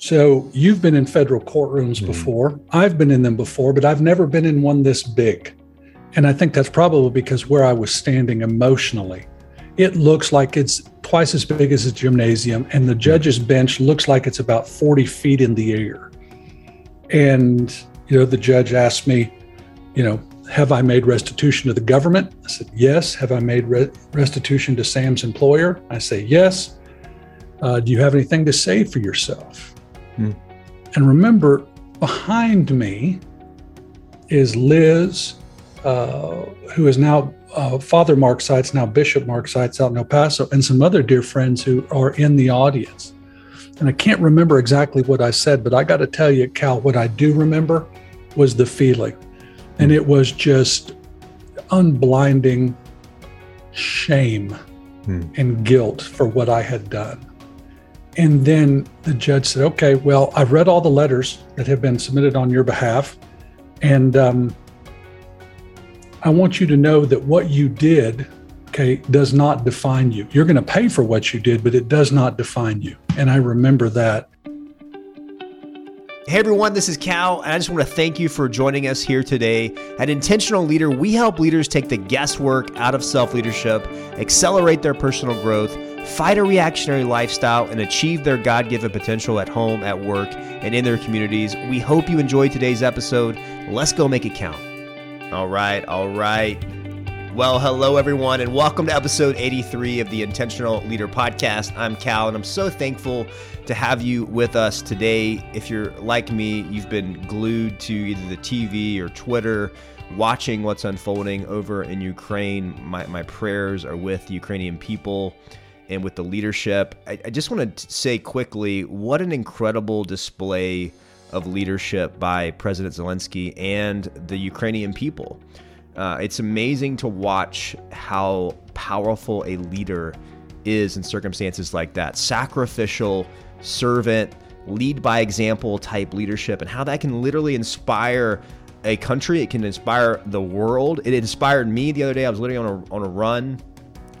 So you've been in federal courtrooms mm-hmm. before. I've been in them before, but I've never been in one this big. And I think that's probably because where I was standing emotionally, it looks like it's twice as big as a gymnasium, and the judge's bench looks like it's about 40 feet in the air. And, you know, the judge asked me, you know, have I made restitution to the government? I said, yes. Have I made re- restitution to Sam's employer? I say, yes. Uh, do you have anything to say for yourself? Hmm. And remember, behind me is Liz, uh, who is now uh, Father Mark Seitz, now Bishop Mark Seitz out in El Paso, and some other dear friends who are in the audience. And I can't remember exactly what I said, but I got to tell you, Cal, what I do remember was the feeling. And it was just unblinding shame hmm. and guilt for what I had done. And then the judge said, okay, well, I've read all the letters that have been submitted on your behalf. And um, I want you to know that what you did, okay, does not define you. You're going to pay for what you did, but it does not define you. And I remember that Hey everyone, this is Cal, and I just want to thank you for joining us here today. At Intentional Leader, we help leaders take the guesswork out of self leadership, accelerate their personal growth, fight a reactionary lifestyle, and achieve their God given potential at home, at work, and in their communities. We hope you enjoyed today's episode. Let's go make it count. All right, all right. Well, hello everyone, and welcome to episode 83 of the Intentional Leader Podcast. I'm Cal, and I'm so thankful to have you with us today. If you're like me, you've been glued to either the TV or Twitter, watching what's unfolding over in Ukraine. My, my prayers are with the Ukrainian people and with the leadership. I, I just want to say quickly what an incredible display of leadership by President Zelensky and the Ukrainian people. Uh, it's amazing to watch how powerful a leader is in circumstances like that. Sacrificial, servant, lead by example type leadership, and how that can literally inspire a country. It can inspire the world. It inspired me the other day. I was literally on a, on a run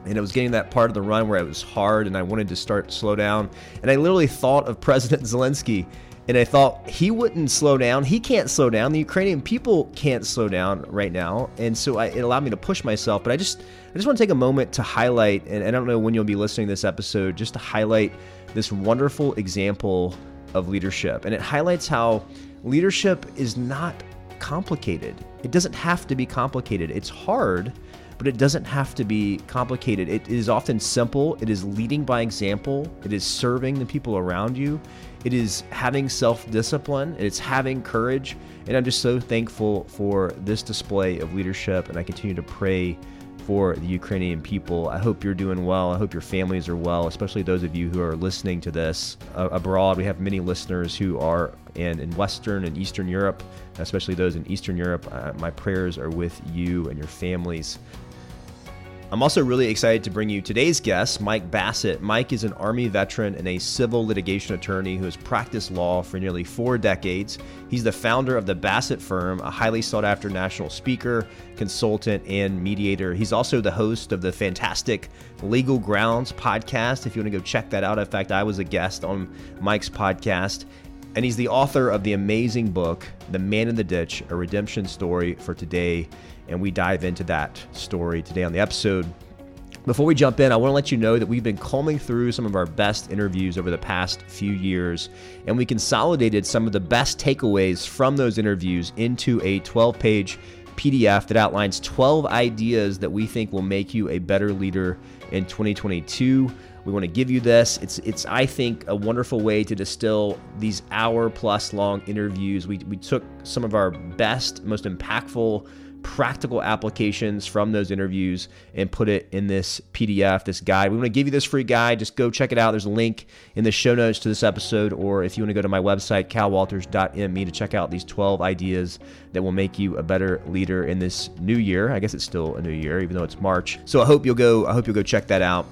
and it was getting that part of the run where it was hard and I wanted to start slow down. And I literally thought of President Zelensky and I thought he wouldn't slow down. He can't slow down. The Ukrainian people can't slow down right now. And so I, it allowed me to push myself. But I just I just want to take a moment to highlight, and I don't know when you'll be listening to this episode, just to highlight this wonderful example of leadership. And it highlights how leadership is not complicated. It doesn't have to be complicated. It's hard, but it doesn't have to be complicated. It is often simple. It is leading by example. It is serving the people around you. It is having self discipline. It's having courage. And I'm just so thankful for this display of leadership. And I continue to pray for the Ukrainian people. I hope you're doing well. I hope your families are well, especially those of you who are listening to this abroad. We have many listeners who are in, in Western and Eastern Europe, especially those in Eastern Europe. Uh, my prayers are with you and your families. I'm also really excited to bring you today's guest, Mike Bassett. Mike is an Army veteran and a civil litigation attorney who has practiced law for nearly four decades. He's the founder of the Bassett Firm, a highly sought after national speaker, consultant, and mediator. He's also the host of the fantastic Legal Grounds podcast. If you want to go check that out, in fact, I was a guest on Mike's podcast. And he's the author of the amazing book, The Man in the Ditch A Redemption Story for Today and we dive into that story today on the episode. Before we jump in, I want to let you know that we've been combing through some of our best interviews over the past few years, and we consolidated some of the best takeaways from those interviews into a 12 page PDF that outlines 12 ideas that we think will make you a better leader in 2022. We want to give you this. It's it's I think a wonderful way to distill these hour plus long interviews. We we took some of our best, most impactful practical applications from those interviews and put it in this PDF, this guide. We want to give you this free guide. Just go check it out. There's a link in the show notes to this episode, or if you want to go to my website, calwalters.me, to check out these 12 ideas that will make you a better leader in this new year. I guess it's still a new year, even though it's March. So I hope you'll go. I hope you'll go check that out.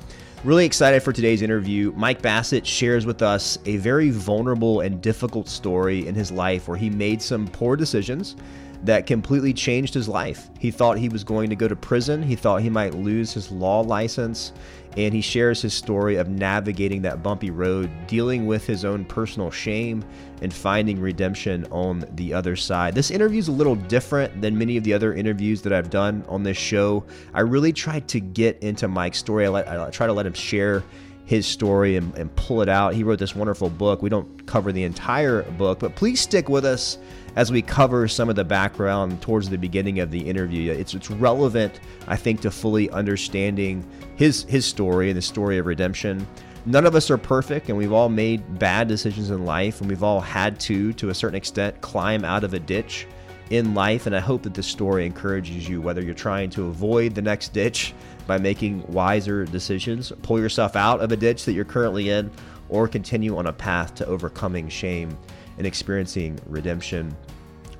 Really excited for today's interview. Mike Bassett shares with us a very vulnerable and difficult story in his life where he made some poor decisions that completely changed his life. He thought he was going to go to prison, he thought he might lose his law license, and he shares his story of navigating that bumpy road, dealing with his own personal shame, and finding redemption on the other side. This interview is a little different than many of the other interviews that I've done on this show. I really tried to get into Mike's story. I, let, I try to let him share his story and, and pull it out. He wrote this wonderful book. We don't cover the entire book, but please stick with us as we cover some of the background towards the beginning of the interview. It's, it's relevant, I think, to fully understanding his, his story and the story of redemption. None of us are perfect, and we've all made bad decisions in life, and we've all had to, to a certain extent, climb out of a ditch in life. And I hope that this story encourages you, whether you're trying to avoid the next ditch by making wiser decisions, pull yourself out of a ditch that you're currently in, or continue on a path to overcoming shame and experiencing redemption.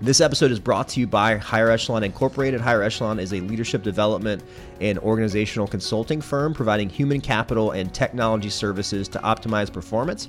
This episode is brought to you by Higher Echelon Incorporated. Higher Echelon is a leadership development and organizational consulting firm providing human capital and technology services to optimize performance.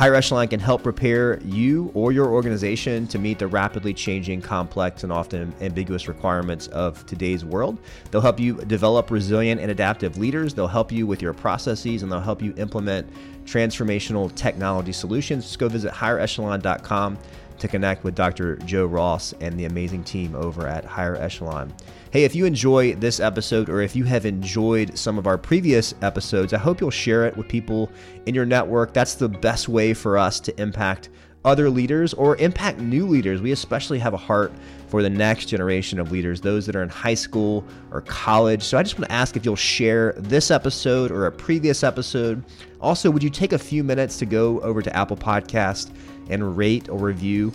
Higher Echelon can help prepare you or your organization to meet the rapidly changing, complex, and often ambiguous requirements of today's world. They'll help you develop resilient and adaptive leaders. They'll help you with your processes and they'll help you implement transformational technology solutions. Just go visit higherechelon.com to connect with Dr. Joe Ross and the amazing team over at Higher Echelon. Hey, if you enjoy this episode or if you have enjoyed some of our previous episodes, I hope you'll share it with people in your network. That's the best way for us to impact other leaders or impact new leaders. We especially have a heart for the next generation of leaders, those that are in high school or college. So I just want to ask if you'll share this episode or a previous episode. Also, would you take a few minutes to go over to Apple Podcast and rate or review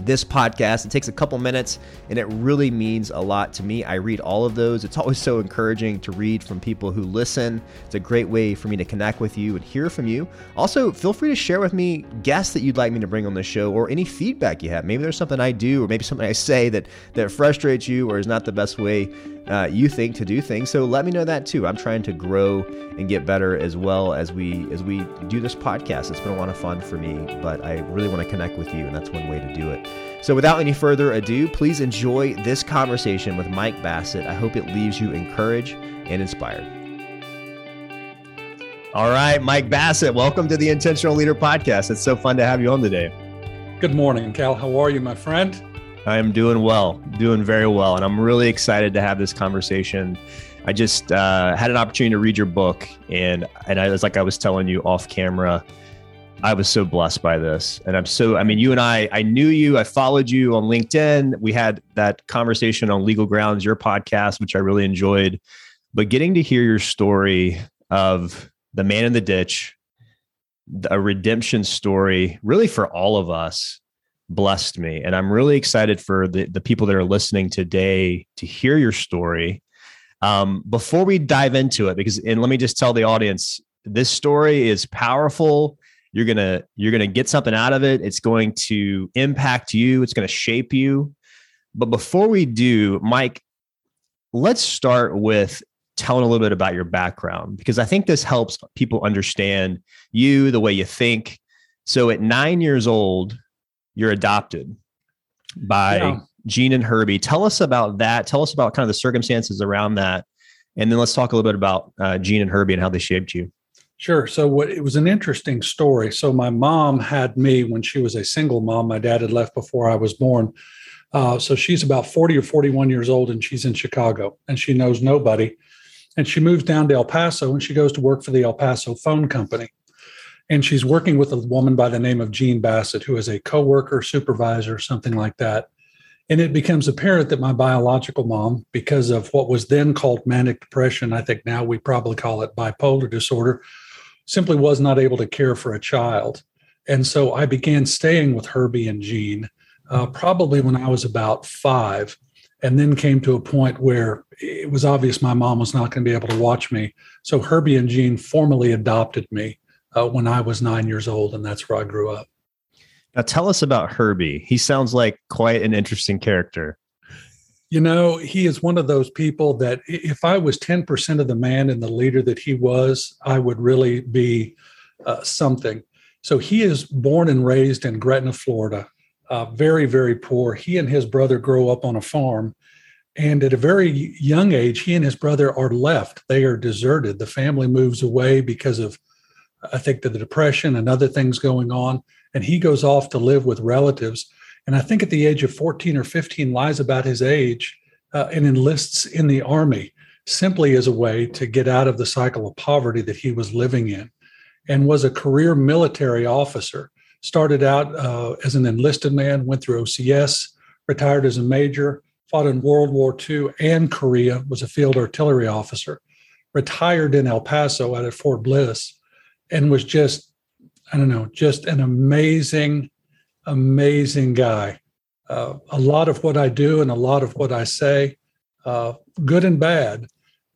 this podcast. It takes a couple minutes and it really means a lot to me. I read all of those. It's always so encouraging to read from people who listen. It's a great way for me to connect with you and hear from you. Also, feel free to share with me guests that you'd like me to bring on the show or any feedback you have. Maybe there's something I do or maybe something I say that that frustrates you or is not the best way uh, you think to do things. So let me know that too. I'm trying to grow and get better as well as we as we do this podcast. It's been a lot of fun for me, but I really want to connect with you, and that's one way to do it. So without any further ado, please enjoy this conversation with Mike Bassett. I hope it leaves you encouraged and inspired. All right, Mike Bassett, welcome to the Intentional Leader Podcast. It's so fun to have you on today. Good morning, Cal. How are you, my friend? I am doing well, doing very well. And I'm really excited to have this conversation. I just uh, had an opportunity to read your book, and and I was like I was telling you off camera, I was so blessed by this, and I'm so. I mean, you and I, I knew you, I followed you on LinkedIn. We had that conversation on Legal Grounds, your podcast, which I really enjoyed. But getting to hear your story of the man in the ditch, a redemption story, really for all of us, blessed me. And I'm really excited for the, the people that are listening today to hear your story. Um, before we dive into it, because, and let me just tell the audience, this story is powerful. You're to, you're to get something out of it. It's going to impact you. It's to shape you. But before we do, Mike, let's start with telling a little bit about your background because I think this helps people understand you, the way you think. So at nine years old, you're adopted by yeah. Jean and Herbie. Tell us about that. Tell us about kind of the circumstances around that. And then let's talk a little bit about uh, Jean and Herbie and how they shaped you. Sure. So what it was an interesting story. So my mom had me when she was a single mom. My dad had left before I was born. Uh, so she's about 40 or 41 years old and she's in Chicago and she knows nobody. And she moves down to El Paso and she goes to work for the El Paso phone company and she's working with a woman by the name of Jean Bassett, who is a coworker, supervisor, something like that. And it becomes apparent that my biological mom, because of what was then called manic depression, I think now we probably call it bipolar disorder, simply was not able to care for a child. And so I began staying with Herbie and Jean uh, probably when I was about five, and then came to a point where it was obvious my mom was not going to be able to watch me. So Herbie and Jean formally adopted me uh, when I was nine years old, and that's where I grew up. Now, tell us about Herbie. He sounds like quite an interesting character. You know, he is one of those people that if I was 10% of the man and the leader that he was, I would really be uh, something. So he is born and raised in Gretna, Florida. uh, very, very poor. He and his brother grow up on a farm. And at a very young age, he and his brother are left. They are deserted. The family moves away because of, I think, the depression and other things going on. And he goes off to live with relatives. And I think at the age of 14 or 15, lies about his age uh, and enlists in the army simply as a way to get out of the cycle of poverty that he was living in and was a career military officer. Started out uh, as an enlisted man, went through OCS, retired as a major, fought in World War II and Korea, was a field artillery officer, retired in El Paso out at Fort Bliss, and was just, I don't know, just an amazing, amazing guy. Uh, a lot of what I do and a lot of what I say, uh, good and bad,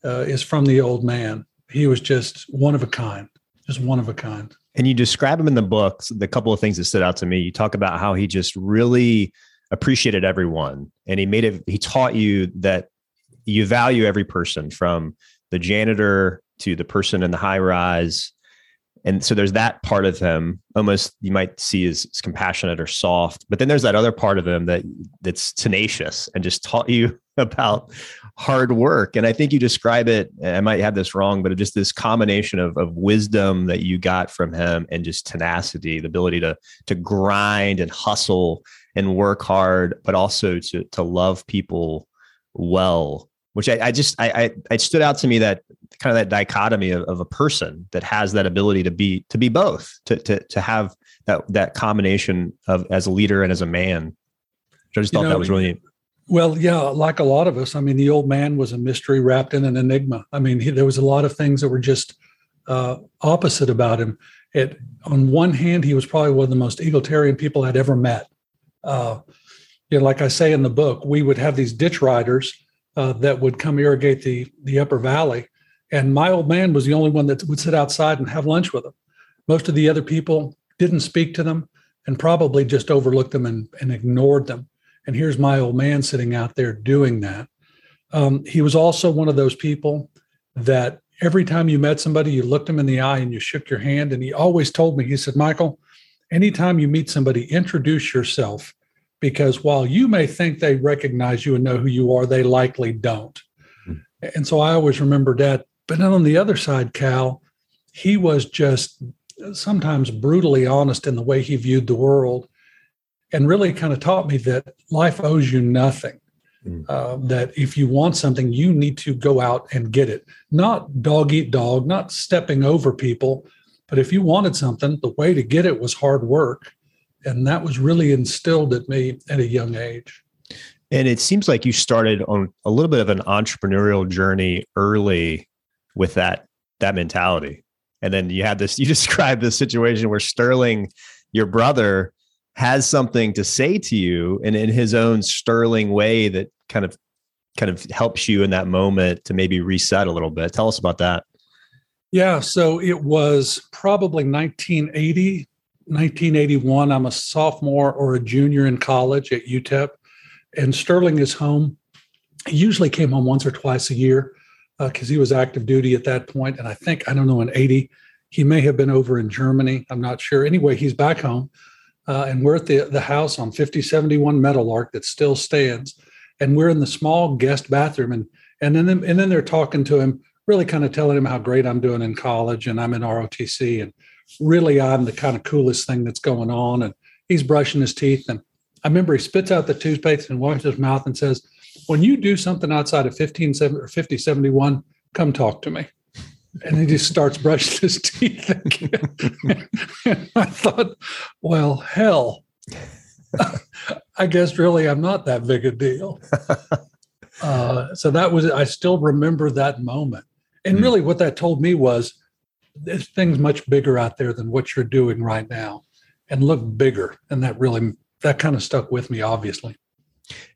uh, is from the old man. He was just one of a kind, just one of a kind. And you describe him in the book. The couple of things that stood out to me. You talk about how he just really appreciated everyone, and he made it. He taught you that you value every person, from the janitor to the person in the high rise. And so there's that part of him, almost you might see as, as compassionate or soft, but then there's that other part of him that that's tenacious and just taught you about hard work. And I think you describe it, I might have this wrong, but just this combination of, of wisdom that you got from him and just tenacity, the ability to, to grind and hustle and work hard, but also to, to love people well, which I, I just, I, I, it stood out to me that kind of that dichotomy of, of a person that has that ability to be, to be both, to, to, to have that, that combination of as a leader and as a man. I just thought know, that was really well, yeah, like a lot of us. I mean, the old man was a mystery wrapped in an enigma. I mean, he, there was a lot of things that were just uh, opposite about him. It, on one hand, he was probably one of the most egalitarian people I'd ever met. Uh, you know, like I say in the book, we would have these ditch riders uh, that would come irrigate the the upper valley, and my old man was the only one that would sit outside and have lunch with them. Most of the other people didn't speak to them and probably just overlooked them and, and ignored them. And here's my old man sitting out there doing that. Um, he was also one of those people that every time you met somebody, you looked them in the eye and you shook your hand. And he always told me, he said, Michael, anytime you meet somebody, introduce yourself because while you may think they recognize you and know who you are, they likely don't. Mm-hmm. And so I always remember that. But then on the other side, Cal, he was just sometimes brutally honest in the way he viewed the world and really kind of taught me that life owes you nothing. Mm. Uh, that if you want something, you need to go out and get it. Not dog eat dog, not stepping over people, but if you wanted something, the way to get it was hard work. And that was really instilled at me at a young age. And it seems like you started on a little bit of an entrepreneurial journey early with that that mentality. And then you had this, you described this situation where Sterling, your brother, has something to say to you and in his own sterling way that kind of kind of helps you in that moment to maybe reset a little bit. Tell us about that. Yeah, so it was probably 1980, 1981. I'm a sophomore or a junior in college at UTEP, and Sterling is home. He usually came home once or twice a year because uh, he was active duty at that point. And I think, I don't know, in 80, he may have been over in Germany. I'm not sure. Anyway, he's back home uh, and we're at the, the house on 5071 Meadowlark that still stands. And we're in the small guest bathroom. And, and, then, and then they're talking to him, really kind of telling him how great I'm doing in college and I'm in ROTC. And really, I'm the kind of coolest thing that's going on. And he's brushing his teeth. And I remember he spits out the toothpaste and wipes his mouth and says, When you do something outside of 15, or 5071, come talk to me and he just starts brushing his teeth again. I thought, well, hell, I guess really I'm not that big a deal. Uh, so that was, I still remember that moment. And mm-hmm. really, what that told me was there's things much bigger out there than what you're doing right now and look bigger. And that really, that kind of stuck with me, obviously.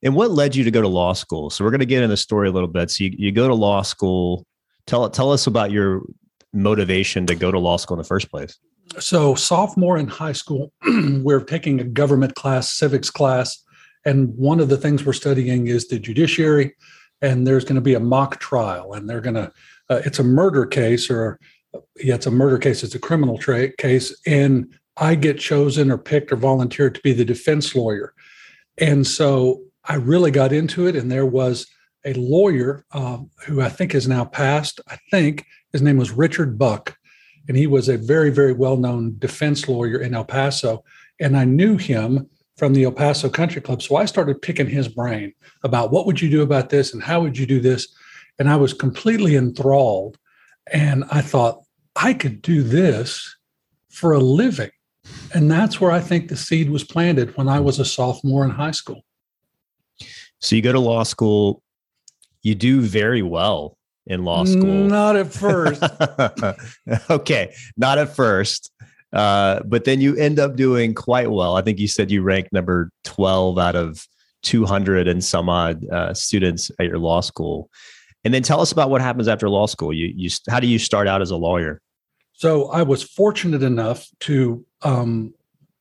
And what led you to go to law school? So we're going to get in the story a little bit. So you, you go to law school Tell tell us about your motivation to go to law school in the first place. So, sophomore in high school, we're taking a government class, civics class, and one of the things we're studying is the judiciary. And there's going to be a mock trial, and they're going to. Uh, it's a murder case, or yeah, it's a murder case. It's a criminal tra- case and I get chosen or picked or volunteered to be the defense lawyer. And so I really got into it. And there was a lawyer um, who I think has now passed. I think his name was Richard Buck. And he was a very, very well known defense lawyer in El Paso. And I knew him from the El Paso Country Club. So I started picking his brain about what would you do about this and how would you do this. And I was completely enthralled. And I thought, I could do this for a living. And that's where I think the seed was planted when I was a sophomore in high school. So you go to law school, you do very well in law school. Not at first. okay, not at first. Uh, but then you end up doing quite well. I think you said you ranked number 12 out of 200 and some odd uh, students at your law school. And then tell us about what happens after law school. You, you, how do you start out as a lawyer? So I was fortunate enough to um,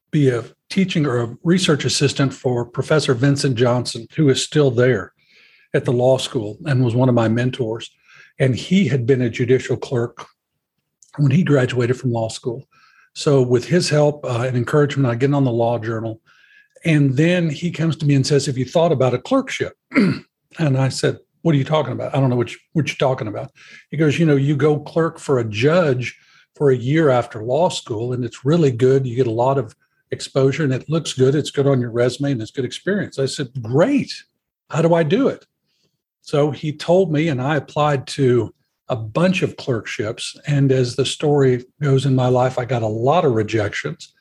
be a teaching or a research assistant for Professor Vincent Johnson, who is still there at the law school and was one of my mentors. And he had been a judicial clerk when he graduated from law school. So, with his help uh, and encouragement, I get on the law journal. And then he comes to me and says, Have you thought about a clerkship? and I said, What are you talking about? I don't know what, you, what you're talking about. He goes, You know, you go clerk for a judge for a year after law school, and it's really good. You get a lot of exposure and it looks good. It's good on your resume and it's good experience. I said, Great. How do I do it? So he told me, and I applied to a bunch of clerkships. And as the story goes in my life, I got a lot of rejections.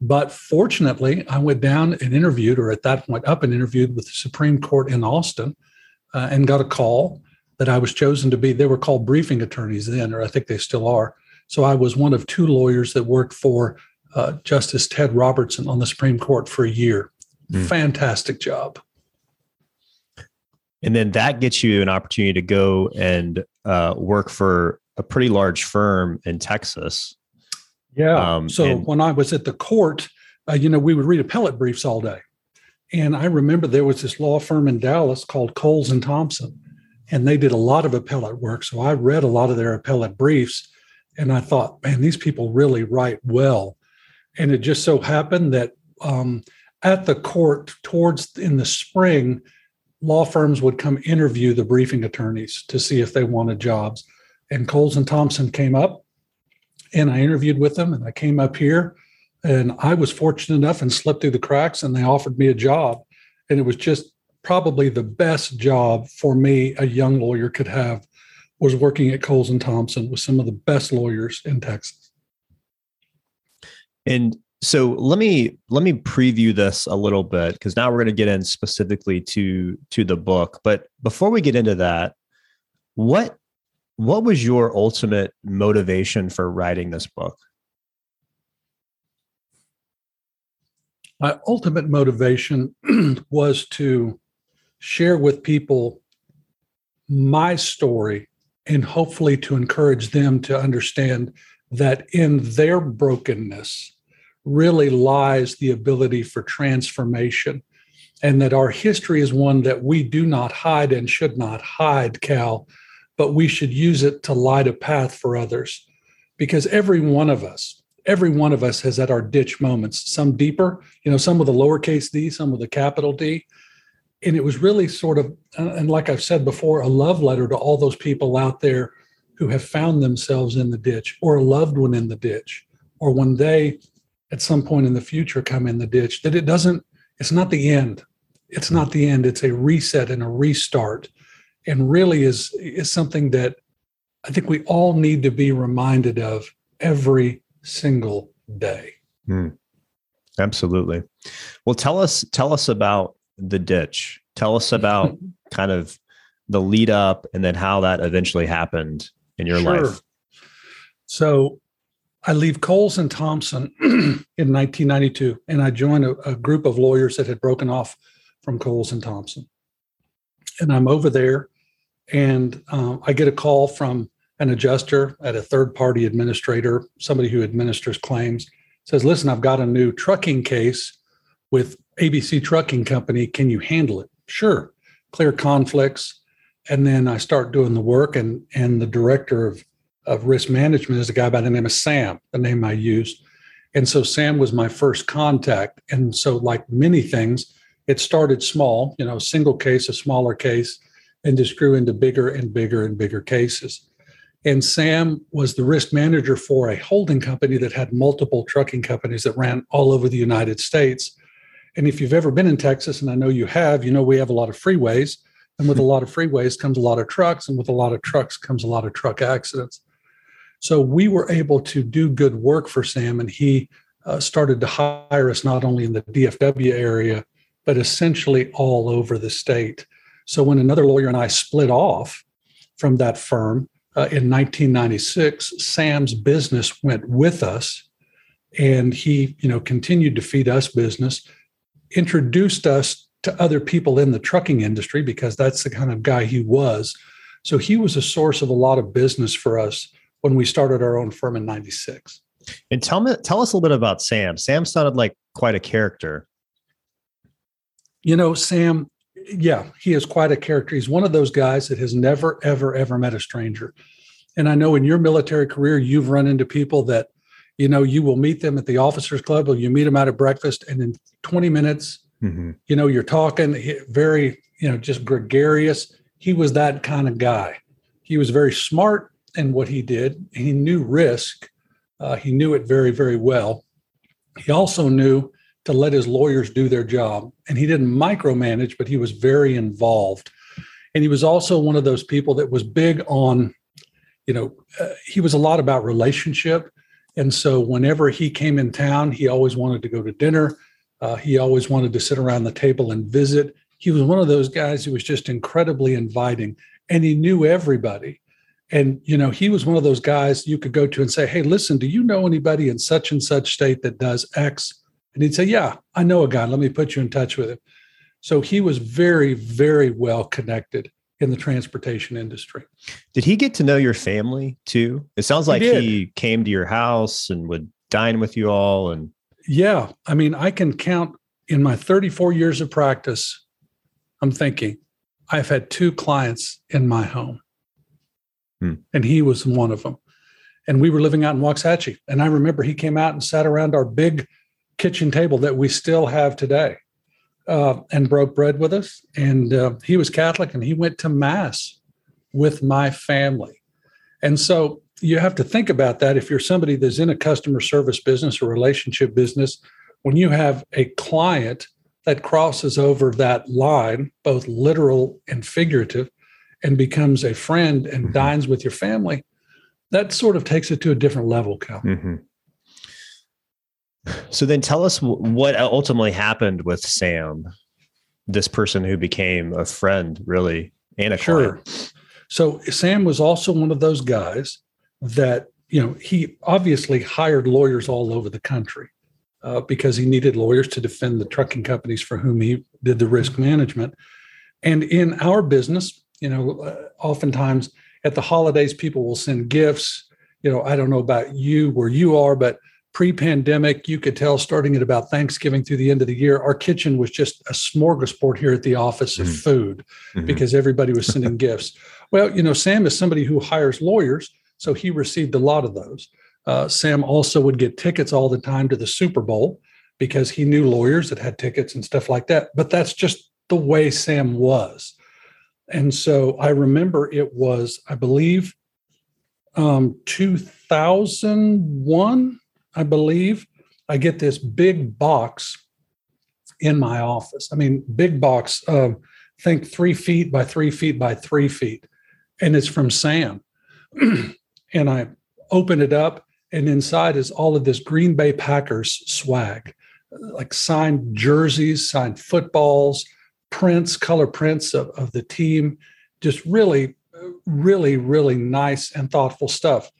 But fortunately, I went down and interviewed, or at that point, up and interviewed with the Supreme Court in Austin uh, and got a call that I was chosen to be. They were called briefing attorneys then, or I think they still are. So I was one of two lawyers that worked for uh, Justice Ted Robertson on the Supreme Court for a year. Mm. Fantastic job. And then that gets you an opportunity to go and uh, work for a pretty large firm in Texas. Yeah. Um, so and- when I was at the court, uh, you know, we would read appellate briefs all day. And I remember there was this law firm in Dallas called Cowles and Thompson, and they did a lot of appellate work. So I read a lot of their appellate briefs, and I thought, man, these people really write well. And it just so happened that um, at the court towards in the spring, law firms would come interview the briefing attorneys to see if they wanted jobs. And Cowles and Thompson came up and I interviewed with them and I came up here and I was fortunate enough and slipped through the cracks and they offered me a job. And it was just probably the best job for me a young lawyer could have was working at Cowles and Thompson with some of the best lawyers in Texas. And so let me let me preview this a little bit because now we're going to get in specifically to to the book but before we get into that what what was your ultimate motivation for writing this book my ultimate motivation was to share with people my story and hopefully to encourage them to understand that in their brokenness really lies the ability for transformation. And that our history is one that we do not hide and should not hide, Cal, but we should use it to light a path for others. Because every one of us, every one of us has at our ditch moments, some deeper, you know, some with a lowercase d, some with a capital D. And it was really sort of, and like I've said before, a love letter to all those people out there who have found themselves in the ditch or a loved one in the ditch, or when they at some point in the future come in the ditch that it doesn't it's not the end. It's not the end. It's a reset and a restart and really is is something that i think we all need to be reminded of every single day. Mm, absolutely. Well tell us tell us about the ditch tell us about kind of the lead up and then how that eventually happened in your sure. life so I leave Cowles and Thompson in 1992, and I join a, a, group of lawyers that had broken off from Cowles and Thompson. And I'm over there, and um, I get a call from an adjuster at a third party administrator, somebody who administers claims, says, Listen, I've got a new trucking case with ABC Trucking Company. Can you handle it? Sure. Clear conflicts. And then I start doing the work, and, and the director of of risk management is a guy by the name of Sam, the name I used. And so Sam was my first contact. And so, like many things, it started small, you know, single case, a smaller case, and just grew into bigger and bigger and bigger cases. And Sam was the risk manager for a holding company that had multiple trucking companies that ran all over the United States. And if you've ever been in Texas, and I know you have, you know we have a lot of freeways. And with a lot of freeways comes a lot of trucks, and with a lot of trucks comes a lot of truck accidents. So we were able to do good work for Sam, and he uh, started to hire us not only in the DFW area, but essentially all over the state. So when another lawyer and I split off from that firm uh, in 1996, Sam's business went with us, and he, you know, continued to feed us business, introduced us to other people in the trucking industry because that's the kind of guy he was. So he was a source of a lot of business for us when we started our own firm in 96. And tell me tell us a little bit about Sam. Sam sounded like quite a character. You know, Sam, yeah, he is quite a character. He's one of those guys that has never, ever, ever met a stranger. And I know in your military career, you've run into people that, you know, you will meet them at the officers club or you meet them out at breakfast, and in 20 minutes, mm-hmm. you know, you're talking very, you know, just gregarious. He was that kind of guy. He was very smart in what he did. He knew risk. Uh, he knew it very, very well. He also knew to let his lawyers do their job. And he didn't micromanage, but he was very involved. And he was also one of those people that was big on, you know, uh, he was a lot about relationship. And so whenever he came in town, he always wanted to go to dinner. Uh, he always wanted to sit around the table and visit. He was one of those guys who was just incredibly inviting and he knew everybody. And, you know, he was one of those guys you could go to and say, Hey, listen, do you know anybody in such and such state that does X? And he'd say, Yeah, I know a guy. Let me put you in touch with him. So he was very, very well connected in the transportation industry. Did he get to know your family too? It sounds like he, he came to your house and would dine with you all. And yeah, I mean, I can count in my 34 years of practice. I'm thinking I've had two clients in my home, hmm. and he was one of them. And we were living out in Waxahachie. And I remember he came out and sat around our big kitchen table that we still have today uh, and broke bread with us. And uh, he was Catholic and he went to Mass with my family. And so you have to think about that if you're somebody that's in a customer service business or relationship business, when you have a client that crosses over that line, both literal and figurative, and becomes a friend and mm-hmm. dines with your family, that sort of takes it to a different level, Cal. Mm-hmm. So then tell us what ultimately happened with Sam, this person who became a friend, really, and a sure. Client. So Sam was also one of those guys that, you know, he obviously hired lawyers all over the country uh, because he needed lawyers to defend the trucking companies for whom he did the risk management. And in our business, you know, uh, oftentimes at the holidays, people will send gifts. You know, I don't know about you where you are, but pre-pandemic you could tell starting at about thanksgiving through the end of the year our kitchen was just a smorgasbord here at the office of mm-hmm. food mm-hmm. because everybody was sending gifts well you know sam is somebody who hires lawyers so he received a lot of those uh, sam also would get tickets all the time to the super bowl because he knew lawyers that had tickets and stuff like that but that's just the way sam was and so i remember it was i believe um, 2001 I believe, I get this big box in my office. I mean, big box, uh, think three feet by three feet by three feet. And it's from Sam. and I open it up, and inside is all of this Green Bay Packers swag, like signed jerseys, signed footballs, prints, color prints of, of the team. Just really, really, really nice and thoughtful stuff.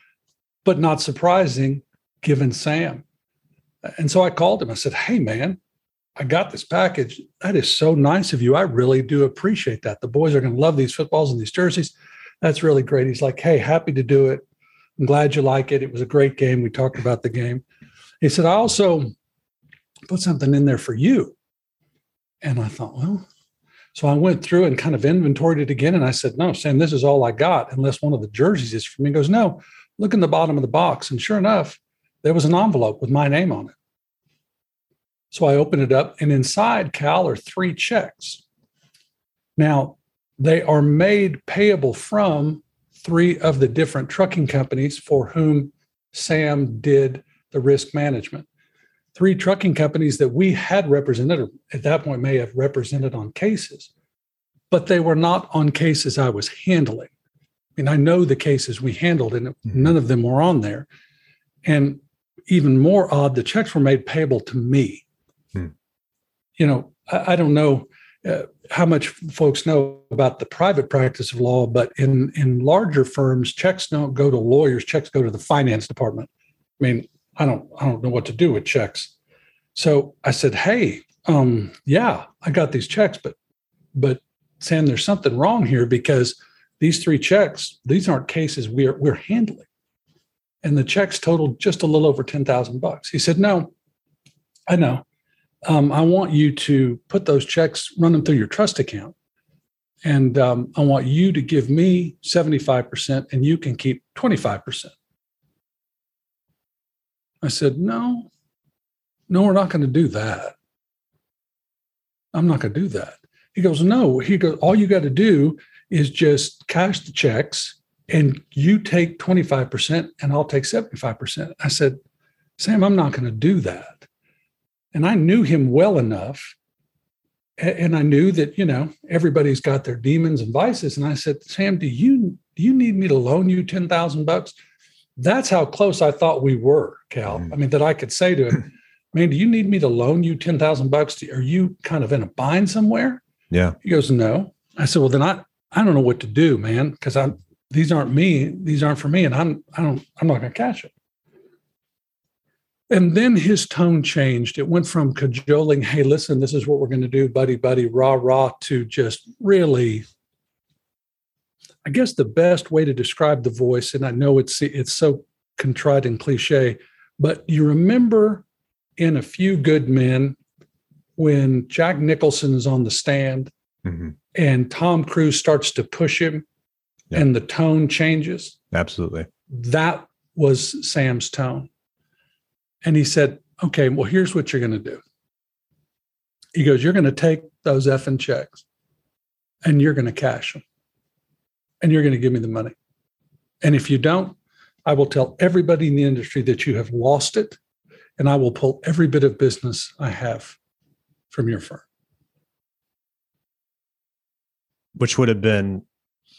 But not surprising, given Sam. And so I called him. I said, Hey, man, I got this package. That is so nice of you. I really do appreciate that. The boys are going to love these footballs and these jerseys. That's really great. He's like, Hey, happy to do it. I'm glad you like it. It was a great game. We talked about the game. He said, I also put something in there for you. And I thought, well, so I went through and kind of inventoried it again. And I said, No, Sam, this is all I got, unless one of the jerseys is for me. He goes, No, look in the bottom of the box. And sure enough, there was an envelope with my name on it. So I opened it up, and inside Cal are three checks. Now, they are made payable from three of the different trucking companies for whom Sam did the risk management. Three trucking companies that we had represented, or at that point may have represented on cases, but they were not on cases I was handling. I mean, I know the cases we handled, and mm-hmm. none of them were on there. And even more odd, the checks were made payable to me. Hmm. You know, I, I don't know uh, how much folks know about the private practice of law, but in in larger firms, checks don't go to lawyers. Checks go to the finance department. I mean, I don't I don't know what to do with checks. So I said, "Hey, um, yeah, I got these checks, but but Sam, there's something wrong here because these three checks, these aren't cases we're we're handling." And the checks totaled just a little over 10,000 bucks. He said, No, I know. Um, I want you to put those checks, run them through your trust account. And um, I want you to give me 75% and you can keep 25%. I said, No, no, we're not going to do that. I'm not going to do that. He goes, No. He goes, All you got to do is just cash the checks and you take 25% and I'll take 75%. I said, Sam, I'm not going to do that. And I knew him well enough. And I knew that, you know, everybody's got their demons and vices. And I said, Sam, do you do you need me to loan you 10,000 bucks? That's how close I thought we were, Cal. Mm. I mean, that I could say to him, man, do you need me to loan you 10,000 bucks? Are you kind of in a bind somewhere? Yeah. He goes, no. I said, well, then I, I don't know what to do, man, because I'm, these aren't me these aren't for me and i'm i don't i'm not going to cash it. And then his tone changed. It went from cajoling hey listen this is what we're going to do buddy buddy rah rah to just really i guess the best way to describe the voice and i know it's it's so contrite and cliche but you remember in a few good men when jack nicholson's on the stand mm-hmm. and tom cruise starts to push him yeah. and the tone changes. Absolutely. That was Sam's tone. And he said, okay, well, here's what you're going to do. He goes, you're going to take those effing checks and you're going to cash them and you're going to give me the money. And if you don't, I will tell everybody in the industry that you have lost it and I will pull every bit of business I have from your firm. Which would have been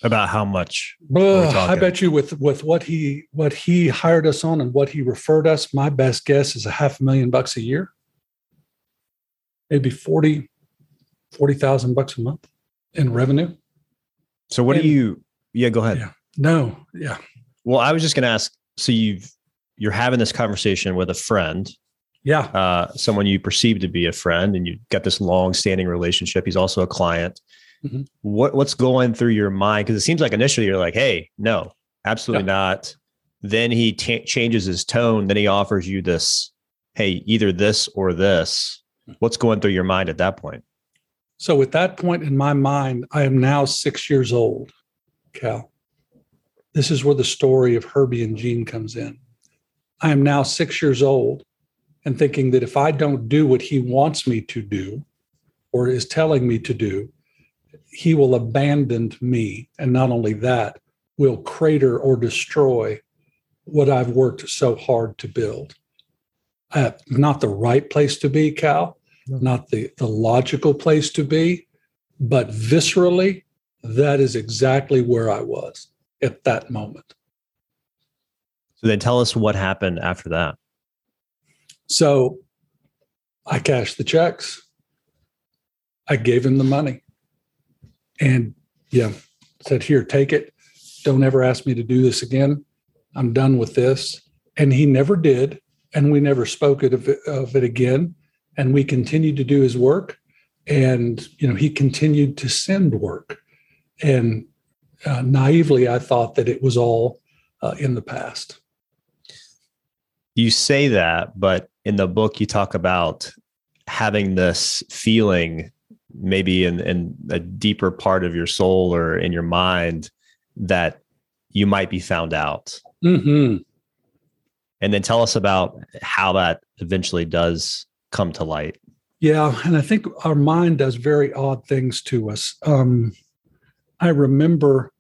about how much I bet you with with what he what he hired us on and what he referred us, my best guess is a half a million bucks a year. Maybe 40 40,000 bucks a month in revenue. So what and, do you Yeah, go ahead. Yeah. No, yeah. Well, I was just going to ask so you've you're having this conversation with a friend. Yeah. Uh, someone you perceive to be a friend and you've got this long standing relationship. He's also a client mm-hmm. what what's going through your mind? Because it seems like initially you're like, "Hey, no, absolutely yeah. not." Then he t- changes his tone. Then he offers you this, "Hey, either this or this." What's going through your mind at that point? So at that point in my mind, I am now six years old, Cal. This is where the story of Herbie and Jean comes in. I am now six years old and thinking that if I don't do what he wants me to do or is telling me to do, he will abandon me. And not only that, will crater or destroy what I've worked so hard to build. Uh, not the right place to be, Cal, no. not the, the logical place to be, but viscerally, that is exactly where I was at that moment. So then tell us what happened after that. So I cashed the checks. I gave him the money and yeah, said, Here, take it. Don't ever ask me to do this again. I'm done with this. And he never did. And we never spoke of it, of it again. And we continued to do his work. And, you know, he continued to send work. And uh, naively, I thought that it was all uh, in the past. You say that, but in the book, you talk about having this feeling maybe in, in a deeper part of your soul or in your mind that you might be found out. Mm-hmm. And then tell us about how that eventually does come to light. Yeah, and I think our mind does very odd things to us. Um, I remember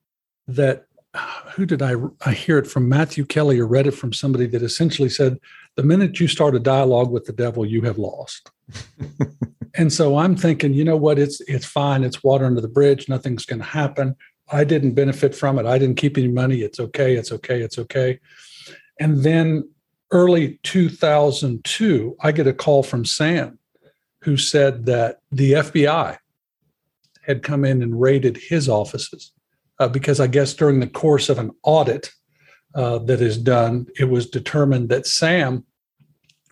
that. Who did I? I hear it from Matthew Kelly or read it from somebody that essentially said, "The minute you start a dialogue with the devil, you have lost." and so I'm thinking, you know what? It's it's fine. It's water under the bridge. Nothing's going to happen. I didn't benefit from it. I didn't keep any money. It's okay. It's okay. It's okay. And then early 2002, I get a call from Sam who said that the FBI had come in and raided his offices uh, because I guess during the course of an audit uh, that is done, it was determined that Sam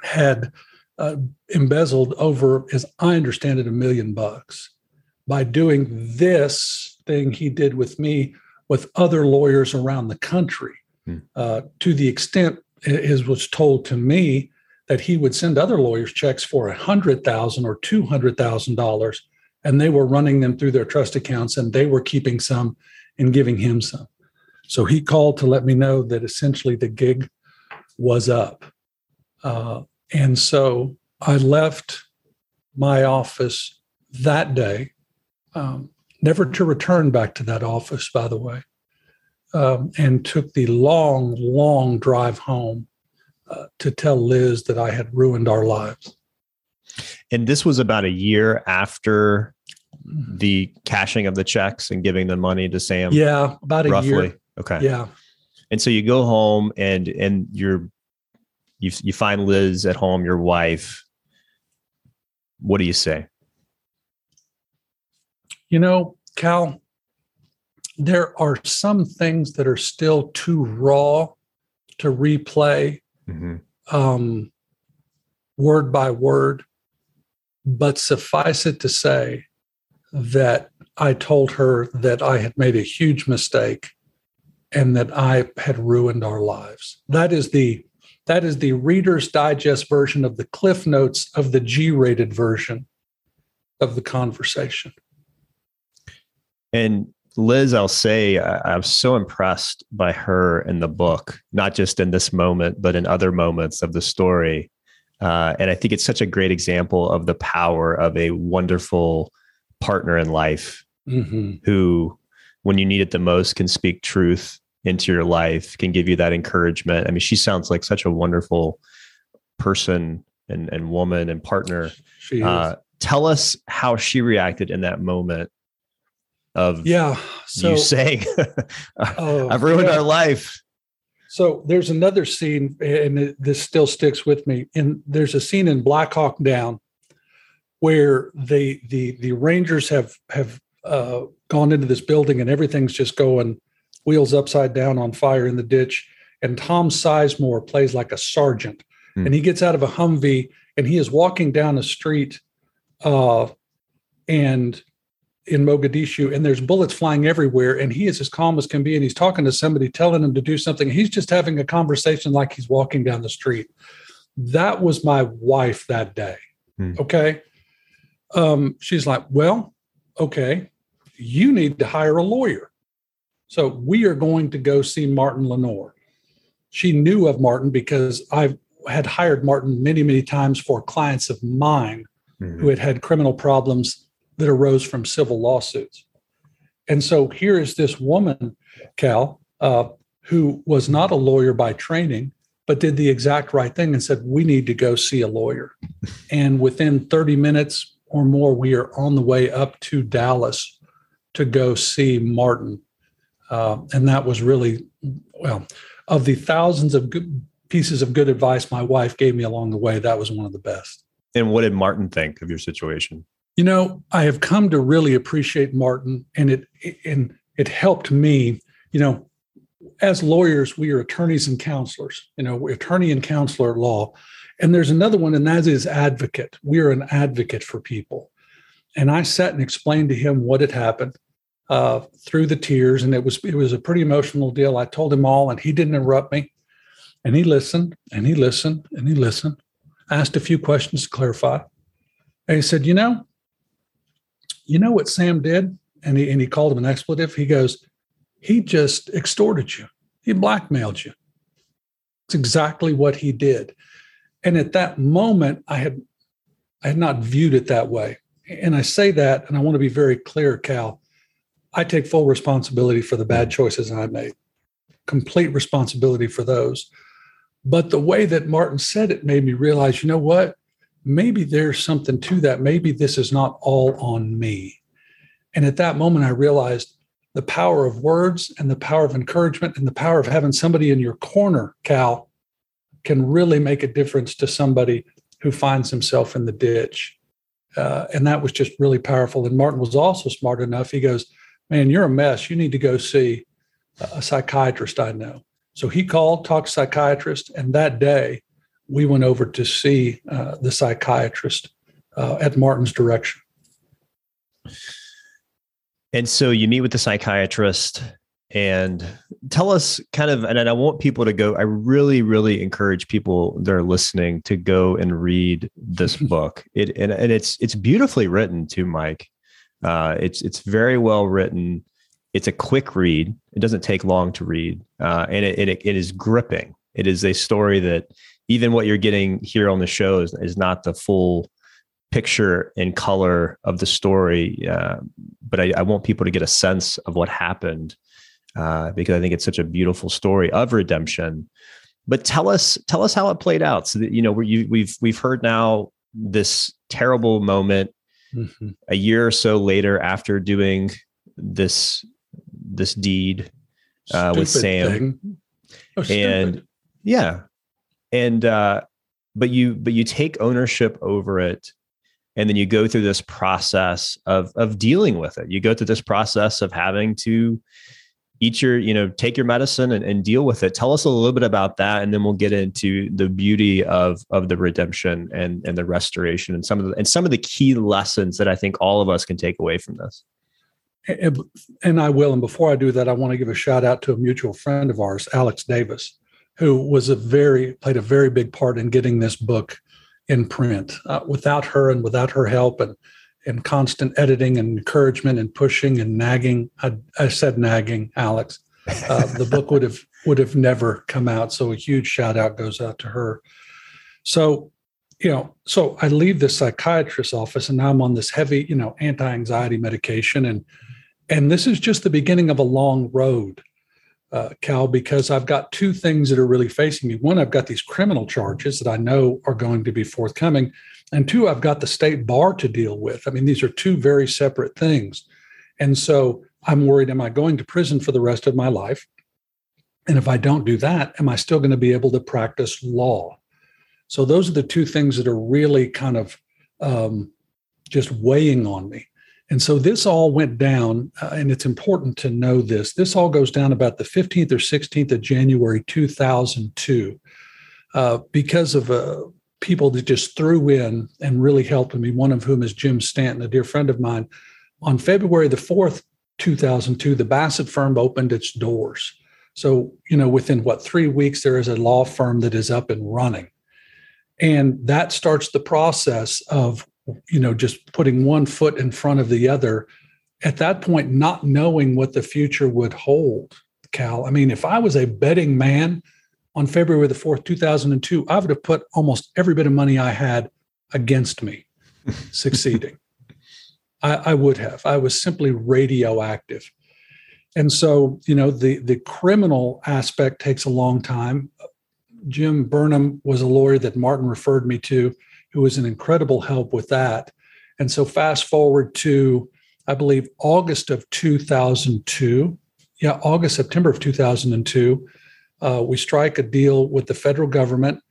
had uh, embezzled over, as I understand it, a million bucks. By doing this thing he did with me with other lawyers around the country hmm. uh, to the extent as was told to me that he would send other lawyers checks for a hundred thousand or two hundred thousand dollars and they were running them through their trust accounts and they were keeping some and giving him some. So he called to let me know that essentially the gig was up. Uh, and so i left my office that day um, never to return back to that office by the way um, and took the long, long drive home uh, to tell Liz that I had ruined our lives. And this was about a year after the cashing of the checks and giving the money to Sam. Yeah, about a roughly. year. Okay. Yeah. And so you go home and and you're you you find Liz at home, your wife. What do you say? You know, Cal, there are some things that are still too raw to replay mm-hmm. um, word by word. But suffice it to say that I told her that I had made a huge mistake and that I had ruined our lives. That is the that is the Reader's Digest version of the Cliff Notes of the G-rated version of the conversation. And Liz, I'll say I, am so impressed by her in the book, not just in this moment, but in other moments of the story. Uh, and I think it's such a great example of the power of a wonderful partner in life mm-hmm. who, when you need it the most, can speak truth into your life, can give you that encouragement. I mean, she sounds like such a wonderful person and, and woman and partner. Uh, tell us how she reacted in that moment of yeah so, you saying oh, i've ruined yeah. our life so there's another scene and it, this still sticks with me and there's a scene in black hawk down where the the the rangers have have uh, gone into this building and everything's just going wheels upside down on fire in the ditch and tom sizemore plays like a sergeant hmm. and he gets out of a humvee and he is walking down a street uh, and in Mogadishu and there's bullets flying everywhere and he is as calm as can be and he's talking to somebody telling him to do something he's just having a conversation like he's walking down the street that was my wife that day hmm. okay um, she's like well okay you need to hire a lawyer so we are going to go see martin LeNoir she knew of martin because i had hired martin many many times for clients of mine mm-hmm. who had had criminal problems that arose from civil lawsuits. And so here is this woman, Cal, uh, who was not a lawyer by training, but did the exact right thing and said, We need to go see a lawyer. and within 30 minutes or more, we are on the way up to Dallas to go see Martin. Uh, and that was really, well, of the thousands of good pieces of good advice my wife gave me along the way, that was one of the best. And what did Martin think of your situation? You know, I have come to really appreciate Martin, and it and it helped me. You know, as lawyers, we are attorneys and counselors. You know, attorney and counselor at law, and there's another one, and that is advocate. We are an advocate for people. And I sat and explained to him what had happened uh, through the tears, and it was it was a pretty emotional deal. I told him all, and he didn't interrupt me, and he listened, and he listened, and he listened. Asked a few questions to clarify, and he said, "You know, you know what Sam did? And he, and he called him an expletive. He goes, he just extorted you. He blackmailed you. It's exactly what he did. And at that moment, I had I had not viewed it that way. And I say that, and I want to be very clear, Cal. I take full responsibility for the bad choices I made, complete responsibility for those. But the way that Martin said it made me realize, you know what? Maybe there's something to that. Maybe this is not all on me. And at that moment, I realized the power of words and the power of encouragement and the power of having somebody in your corner, Cal, can really make a difference to somebody who finds himself in the ditch. Uh, and that was just really powerful. And Martin was also smart enough. He goes, Man, you're a mess. You need to go see a psychiatrist I know. So he called, talked to psychiatrist, and that day we went over to see uh, the psychiatrist uh, at Martin's direction. And so you meet with the psychiatrist and tell us kind of and i want people to go i really really encourage people that are listening to go and read this book it and, and it's it's beautifully written too mike uh, it's it's very well written it's a quick read it doesn't take long to read uh, and it, it, it is gripping it is a story that even what you're getting here on the show is, is not the full picture and color of the story uh, but I, I want people to get a sense of what happened uh, because I think it's such a beautiful story of redemption. But tell us, tell us how it played out. So that you know, we we've we've heard now this terrible moment mm-hmm. a year or so later after doing this this deed uh, with Sam, oh, and yeah, and uh, but you but you take ownership over it and then you go through this process of of dealing with it. You go through this process of having to eat your you know take your medicine and, and, deal with it. Tell us a little bit about that and then we'll get into the beauty of of the redemption and and the restoration and some of the and some of the key lessons that i think all of us can take away from this. And, and i will and before i do that i want to give a shout out to a mutual friend of ours alex davis who was a very played a very big part in getting this book in print. Uh, without her and without her help and and constant editing and encouragement and pushing and nagging. I, I said nagging, Alex. Uh, the book would have would have never come out. So a huge shout out goes out to her. So, you know, so I leave the psychiatrist's office and now I'm on this heavy, you know, anti-anxiety medication. And and this is just the beginning of a long road, uh, Cal, because I've got two things that are really facing me. One, I've got these criminal charges that I know are going to be forthcoming. And two, I've got the state bar to deal with. I mean, these are two very separate things. And so I'm worried am I going to prison for the rest of my life? And if I don't do that, am I still going to be able to practice law? So those are the two things that are really kind of um, just weighing on me. And so this all went down, uh, and it's important to know this. This all goes down about the 15th or 16th of January 2002 uh, because of a people that just threw in and really helped me, one of whom is Jim Stanton, a dear friend of mine. On February the 4th, 2002, the Bassett firm opened its doors. So, you know, within what, three weeks, there is a law firm that is up and running. And that starts the process of, you know, just putting one foot in front of the other. At that point, not knowing what the future would hold, Cal. I mean, if I was a betting man, on February the 4th, 2002, I would have put almost every bit of money I had against me succeeding. I, I, would have. I was simply radioactive. And so, you know, the, the criminal aspect takes a long time. Jim Burnham was a lawyer that Martin referred me to, who was an incredible help with that. And so, fast forward to, I believe, August of 2002. Yeah, August, September of 2002 uh, we strike a deal with the federal government.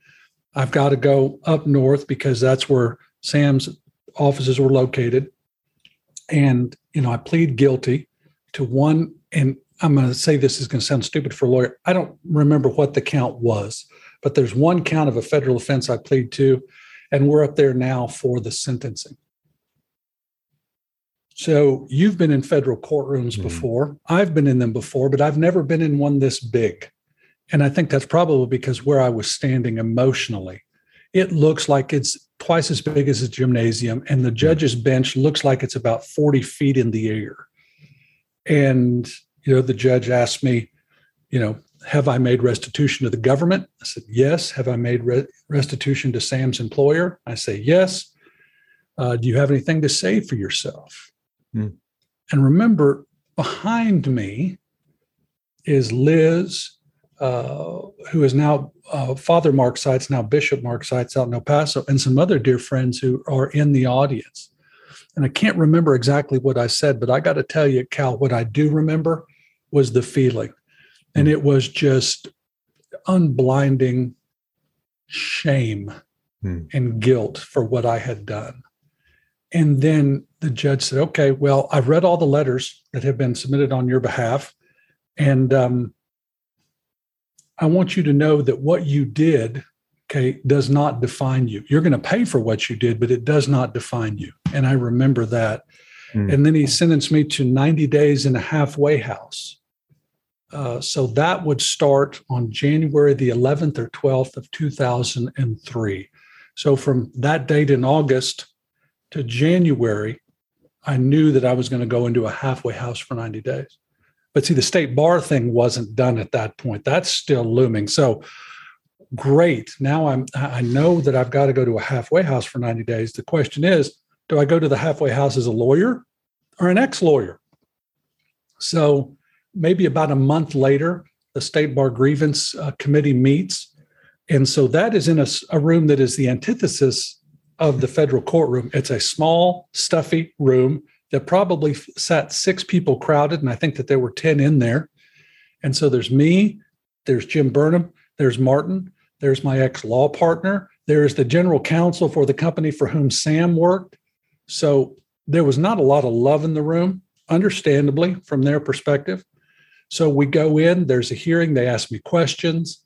I've got to go up north because that's where Sam's offices were located. And, you know, I plead guilty to one, and I'm going to say this is going to sound stupid for a lawyer. I don't remember what the count was, but there's one count of a federal offense I plead to, and we're up there now for the sentencing. So you've been in federal courtrooms mm-hmm. before. I've been in them before, but I've never been in one this big. And I think that's probably because where I was standing emotionally, it looks like it's twice as big as a gymnasium, and the judge's bench looks like it's about 40 feet in the air. And, you know, the judge asked me, you know, have I made restitution to the government? I said, yes. Have I made re- restitution to Sam's employer? I say, yes. Uh, do you have anything to say for yourself? Hmm. And remember, behind me is Liz, uh, who is now uh, Father Mark Seitz, now Bishop Mark Seitz out in El Paso, and some other dear friends who are in the audience. And I can't remember exactly what I said, but I got to tell you, Cal, what I do remember was the feeling. And it was just unblinding shame hmm. and guilt for what I had done. And then the judge said, okay, well, I've read all the letters that have been submitted on your behalf. And um, I want you to know that what you did, okay, does not define you. You're going to pay for what you did, but it does not define you. And I remember that. Mm. And then he sentenced me to 90 days in a halfway house. Uh, so that would start on January the 11th or 12th of 2003. So from that date in August to January, I knew that I was going to go into a halfway house for 90 days. But see, the state bar thing wasn't done at that point. That's still looming. So great. Now I'm I know that I've got to go to a halfway house for 90 days. The question is, do I go to the halfway house as a lawyer or an ex-lawyer? So maybe about a month later, the state bar grievance uh, committee meets. And so that is in a, a room that is the antithesis of the federal courtroom. It's a small, stuffy room that probably sat six people crowded, and I think that there were 10 in there. And so there's me, there's Jim Burnham, there's Martin, there's my ex law partner, there's the general counsel for the company for whom Sam worked. So there was not a lot of love in the room, understandably, from their perspective. So we go in, there's a hearing, they ask me questions,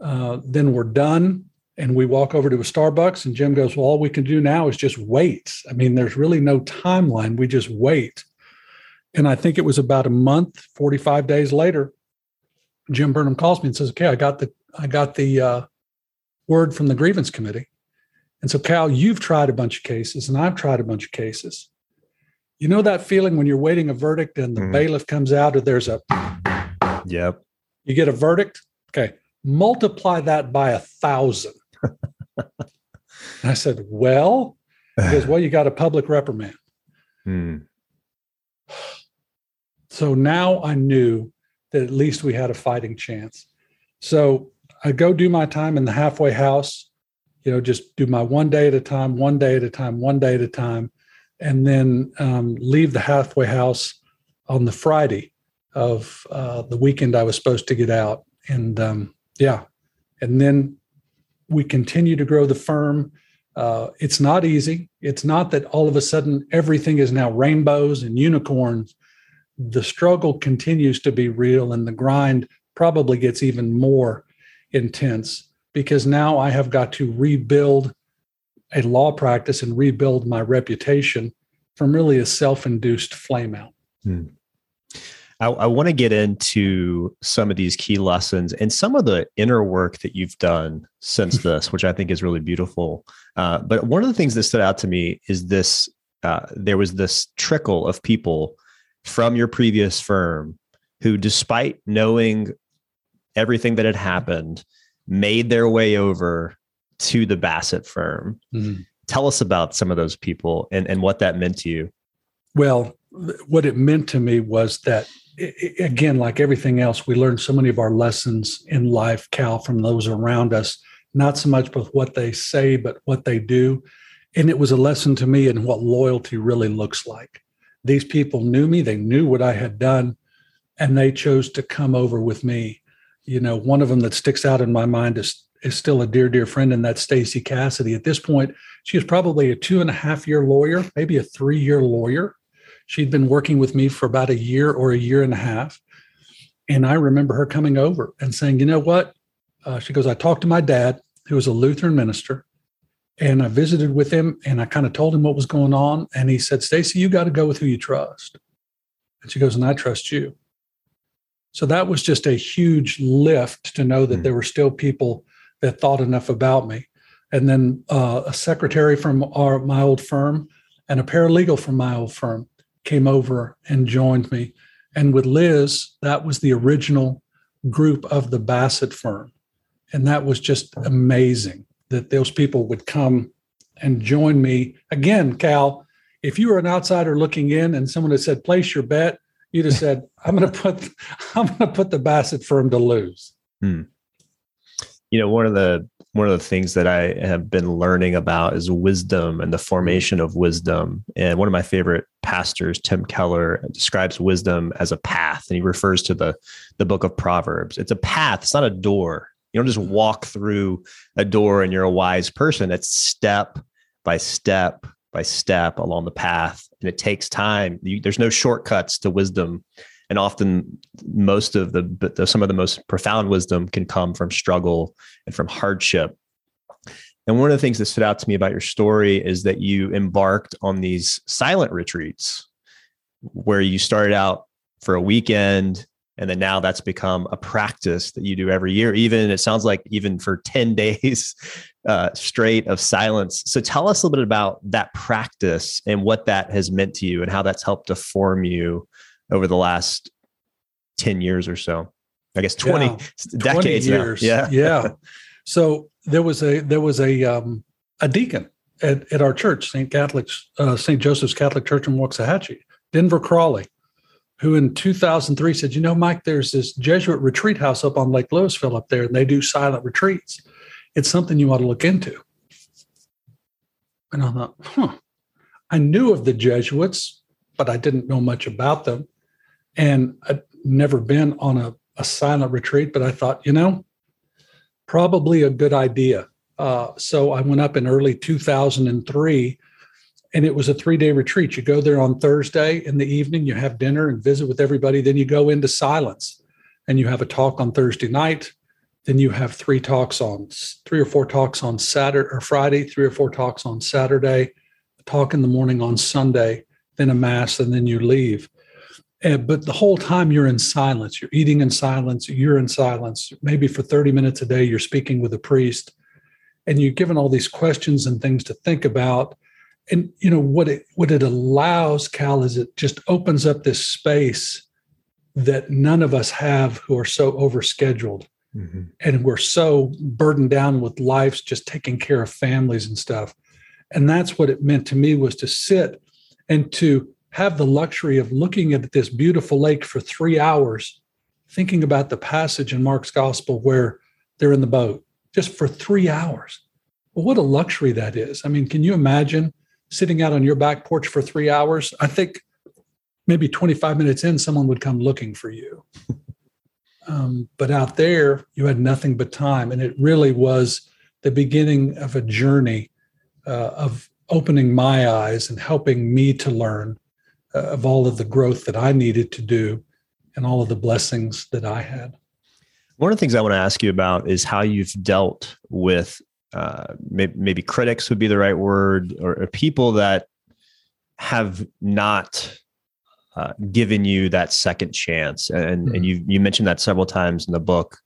uh, then we're done and we walk over to a Starbucks and Jim goes, Well, all we can do now is just wait. I mean, there's really no timeline. We just wait. And I think it was about a month, 45 days later, Jim Burnham calls me and says, Okay, I got the I got the uh, word from the grievance committee. And so, Cal, you've tried a bunch of cases and I've tried a bunch of cases. You know that feeling when you're waiting a verdict and the mm-hmm. bailiff comes out or there's a Yep. You get a verdict. Okay. Multiply that by a thousand I said, Well, he goes, Well, you got a public reprimand. Hmm. So now I knew that at least we had a fighting chance. So I go do my time in the halfway house, you know, just do my one day at a time, one day at a time, one day at a time, and then um, leave the halfway house on the Friday of uh, the weekend I was supposed to get out. And um, yeah, and then we continue to grow the firm. Uh, it's not easy. It's not that all of a sudden everything is now rainbows and unicorns. The struggle continues to be real, and the grind probably gets even more intense because now I have got to rebuild a law practice and rebuild my reputation from really a self induced flameout. Hmm. I, I want to get into some of these key lessons and some of the inner work that you've done since this, which I think is really beautiful. Uh, but one of the things that stood out to me is this uh, there was this trickle of people from your previous firm who, despite knowing everything that had happened, made their way over to the Bassett firm. Mm-hmm. Tell us about some of those people and, and what that meant to you. Well, what it meant to me was that again, like everything else, we learn so many of our lessons in life, Cal, from those around us, not so much with what they say, but what they do. And it was a lesson to me in what loyalty really looks like. These people knew me, they knew what I had done, and they chose to come over with me. You know, one of them that sticks out in my mind is is still a dear, dear friend, and that's Stacy Cassidy. At this point, she is probably a two and a half year lawyer, maybe a three year lawyer She'd been working with me for about a year or a year and a half. And I remember her coming over and saying, you know what? Uh, she goes, I talked to my dad, who was a Lutheran minister, and I visited with him and I kind of told him what was going on. And he said, Stacy, you got to go with who you trust. And she goes, and I trust you. So that was just a huge lift to know that mm. there were still people that thought enough about me. And then uh, a secretary from our my old firm and a paralegal from my old firm came over and joined me. And with Liz, that was the original group of the Bassett firm. And that was just amazing that those people would come and join me. Again, Cal, if you were an outsider looking in and someone had said, place your bet, you'd have said, I'm gonna put I'm gonna put the Bassett firm to lose. Hmm. You know, one of the one of the things that I have been learning about is wisdom and the formation of wisdom. And one of my favorite pastors, Tim Keller, describes wisdom as a path, and he refers to the the book of Proverbs. It's a path. It's not a door. You don't just mm-hmm. walk through a door and you're a wise person. It's step by step by step along the path, and it takes time. You, there's no shortcuts to wisdom and often most of the, the some of the most profound wisdom can come from struggle and from hardship. And one of the things that stood out to me about your story is that you embarked on these silent retreats where you started out for a weekend and then now that's become a practice that you do every year even it sounds like even for 10 days uh, straight of silence. So tell us a little bit about that practice and what that has meant to you and how that's helped to form you over the last 10 years or so. I guess 20 yeah, decades 20 years. Now. yeah. Yeah. So there was a there was a um, a deacon at, at our church st catholic's uh, st joseph's catholic church in waxahachie denver crawley who in 2003 said you know mike there's this jesuit retreat house up on lake lewisville up there and they do silent retreats. It's something you ought to look into. And i thought huh. I knew of the jesuits but i didn't know much about them and I'd never been on a, a silent retreat, but I thought, you know, probably a good idea. Uh, so I went up in early 2003 and it was a three day retreat. You go there on Thursday in the evening, you have dinner and visit with everybody. Then you go into silence and you have a talk on Thursday night. Then you have three talks on three or four talks on Saturday or Friday, three or four talks on Saturday, a talk in the morning on Sunday, then a mass, and then you leave. And, but the whole time you're in silence, you're eating in silence, you're in silence. Maybe for 30 minutes a day, you're speaking with a priest and you're given all these questions and things to think about. And you know what it what it allows, Cal, is it just opens up this space that none of us have who are so overscheduled. Mm-hmm. And we're so burdened down with lives just taking care of families and stuff. And that's what it meant to me was to sit and to have the luxury of looking at this beautiful lake for three hours, thinking about the passage in Mark's gospel where they're in the boat just for three hours. Well, what a luxury that is. I mean, can you imagine sitting out on your back porch for three hours? I think maybe 25 minutes in, someone would come looking for you. Um, but out there, you had nothing but time. And it really was the beginning of a journey uh, of opening my eyes and helping me to learn of all of the growth that I needed to do and all of the blessings that I had. One of the things I want to ask you about is how you've dealt with uh, maybe, maybe, critics would be the right word, or, or people that have not uh, given you that second chance. And, mm-hmm. and you you mentioned that several times in the book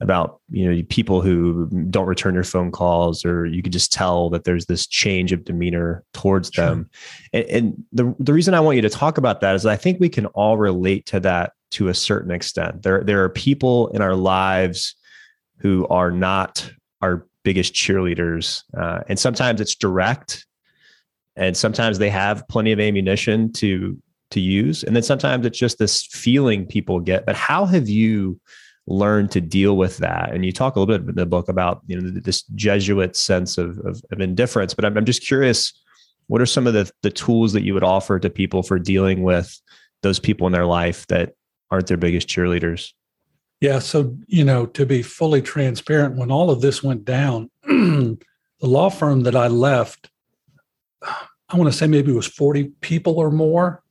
about you know people who don't return your phone calls or you could just tell that there's this change of demeanor towards sure. them. And, and, the, the reason i want you to talk about that is i think we can all relate to that to a certain extent. There there are people in our lives who are not our biggest cheerleaders uh, and sometimes it's direct and sometimes they have plenty of ammunition to to use and then sometimes it's just this feeling people get. But how have you learn to deal with that. And you talk a little bit in the book about you know this Jesuit sense of, of, of indifference. But I'm, I'm just curious, what are some of the the tools that you would offer to people for dealing with those people in their life that aren't their biggest cheerleaders? Yeah. So, you know, to be fully transparent, when all of this went down, the law firm that I left, I want to say maybe it was 40 people or more.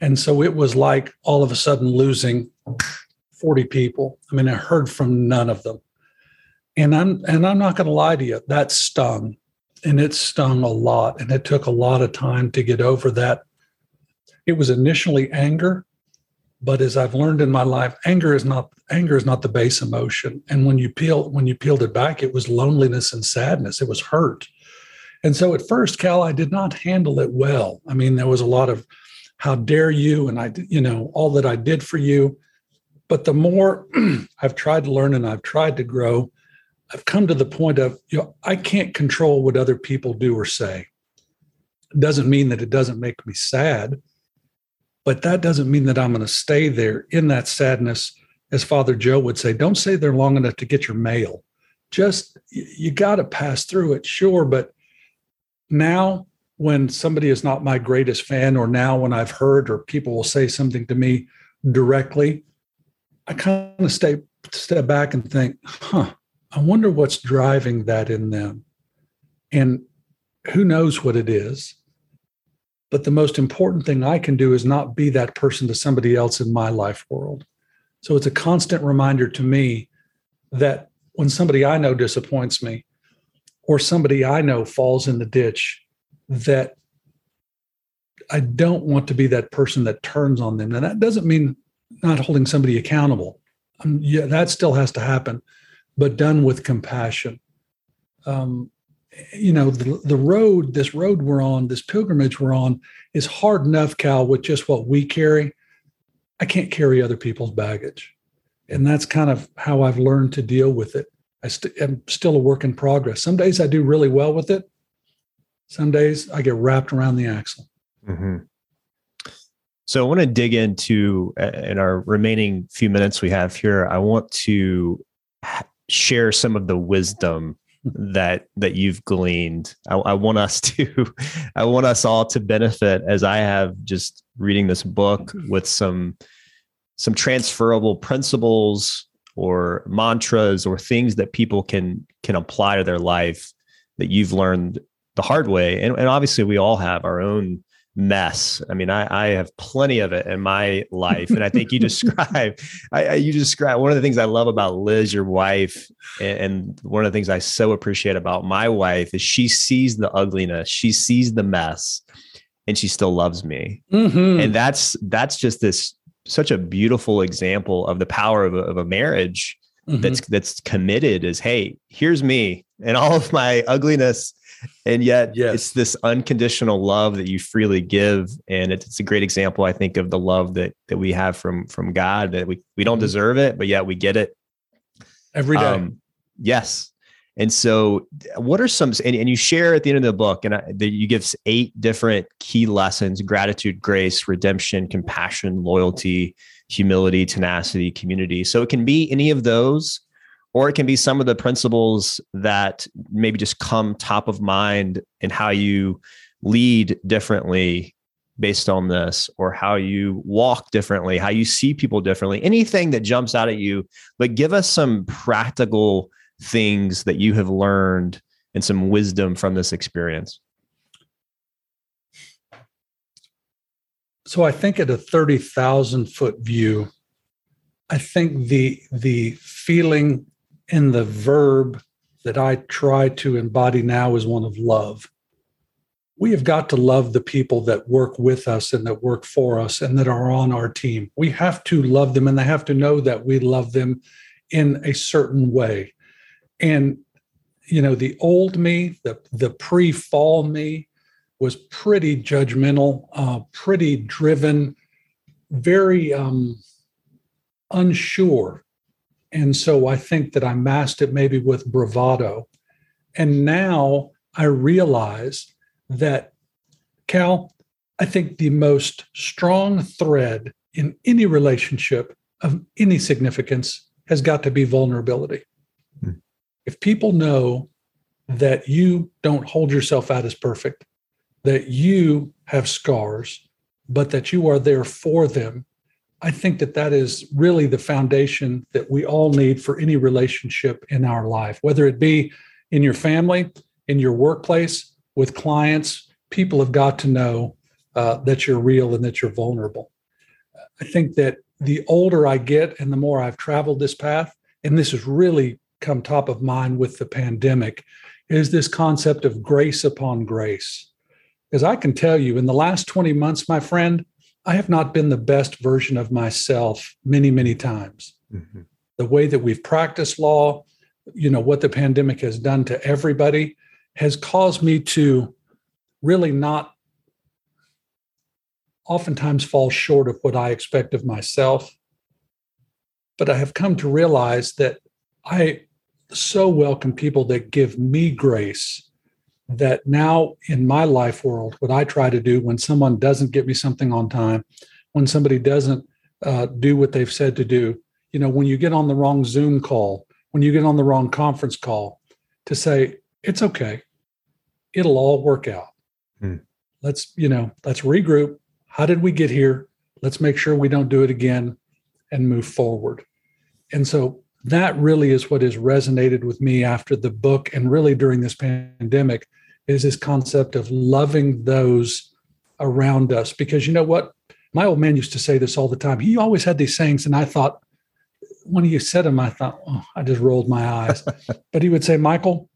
And so it was like all of a sudden losing 40 people. I mean, I heard from none of them. And I'm and I'm not going to lie to you, that stung. And it stung a lot. And it took a lot of time to get over that. It was initially anger, but as I've learned in my life, anger is not anger is not the base emotion. And when you peel when you peeled it back, it was loneliness and sadness. It was hurt. And so at first, Cal, I did not handle it well. I mean, there was a lot of how dare you and I, you know, all that I did for you But the more I've tried to learn and I've tried to grow, I've come to the point of, you know, I can't control what other people do or say. It doesn't mean that it doesn't make me sad, but that doesn't mean that I'm going to stay there in that sadness. As Father Joe would say, don't stay there long enough to get your mail. Just, you got to pass through it, sure. But now, when somebody is not my greatest fan, or now when I've heard or people will say something to me directly, I kind of stay step back and think, huh, I wonder what's driving that in them. And who knows what it is. But the most important thing I can do is not be that person to somebody else in my life world. So it's a constant reminder to me that when somebody I know disappoints me or somebody I know falls in the ditch, that I don't want to be that person that turns on them. And that doesn't mean not holding somebody accountable. Um, yeah, that still has to happen but done with compassion. Um, you know, the, the road, this road we're on, this pilgrimage we're on, is hard enough, Cal, with just what we carry. I can't carry other people's baggage. And that's kind of how I've learned to deal with it. I st- am still a work in progress. Some days I do really well with it. Some days I get wrapped around the axle. Mm-hmm. So I want to dig into uh, in our remaining few minutes we have here. I want to share some of the wisdom that that you've gleaned. I, I, want us to, I want us all to benefit as I have just reading this book with some some transferable principles or mantras or things that people can can apply to their life that you've learned the hard way. And, and obviously, we all have our own mess. I mean, I, I have plenty of it in my life, and I think you describe, I, you describe one of the things I love about Liz, your wife, and, and, one of the things I so appreciate about my wife is she sees the ugliness, she sees the mess, and she still loves me, mm-hmm. and that's that's just this such a beautiful example of the power of a, of a marriage. Mm-hmm. That's that's committed is hey here's me and all of my ugliness and yet yes. it's this unconditional love that you freely give and it's a great example i think of the love that that we have from from god that we we don't mm-hmm. deserve it but yet we get it every day um, yes and so what are some and, and you share at the end of the book and I, that you give eight different key lessons gratitude grace redemption compassion loyalty humility tenacity community so it can be any of those or it can be some of the principles that maybe just come top of mind in how you lead differently based on this or how you walk differently how you see people differently anything that jumps out at you. But give us some practical things that you have learned and some wisdom from this experience. So i think at a 30,000 foot view i think the the feeling and the verb that I try to embody now is one of love. We have got to love the people that work with us and that work for us and that are on our team. We have to love them and they have to know that we love them in a certain way. And, you know, the old me, the, the pre fall me was pretty judgmental, uh, pretty driven, very um, unsure and so I think that I masked it maybe with bravado. And now I realize that, Cal, I think the most strong thread in any relationship of any significance has got to be vulnerability. Hmm. If people know that you don't hold yourself out as perfect, that you have scars, but that you are there for them I think that that is really the foundation that we all need for any relationship in our life, whether it be in your family, in your workplace, with clients. People have got to know uh, that you're real and that you're vulnerable. I think that the older I get and the more I've traveled this path, and this has really come top of mind with the pandemic, is this concept of grace upon grace. As I can tell you, in the last 20 months, my friend, I have not been the best version of myself many, many times. Mm-hmm. The way that we've practiced law, you know, what the pandemic has done to everybody has caused me to really not oftentimes fall short of what I expect of myself. but I have come to realize that I so welcome people that give me grace that now in my life world, what I try to do when someone doesn't get me something on time, when somebody doesn't uh, do what they've said to do, you know, when you get on the wrong Zoom call, when you get on the wrong conference call, to say, it's okay. It'll all work out. Hmm. Let's, you know, let's regroup. How did we get here? Let's make sure we don't do it again and move forward. And so that really is what has resonated with me after the book and really during this pandemic is this concept of loving those around us. Because you know what? My old man used to say this all the time. He always had these sayings, and I thought, when you said them, I thought, oh, I just rolled my eyes. but he would say, Michael,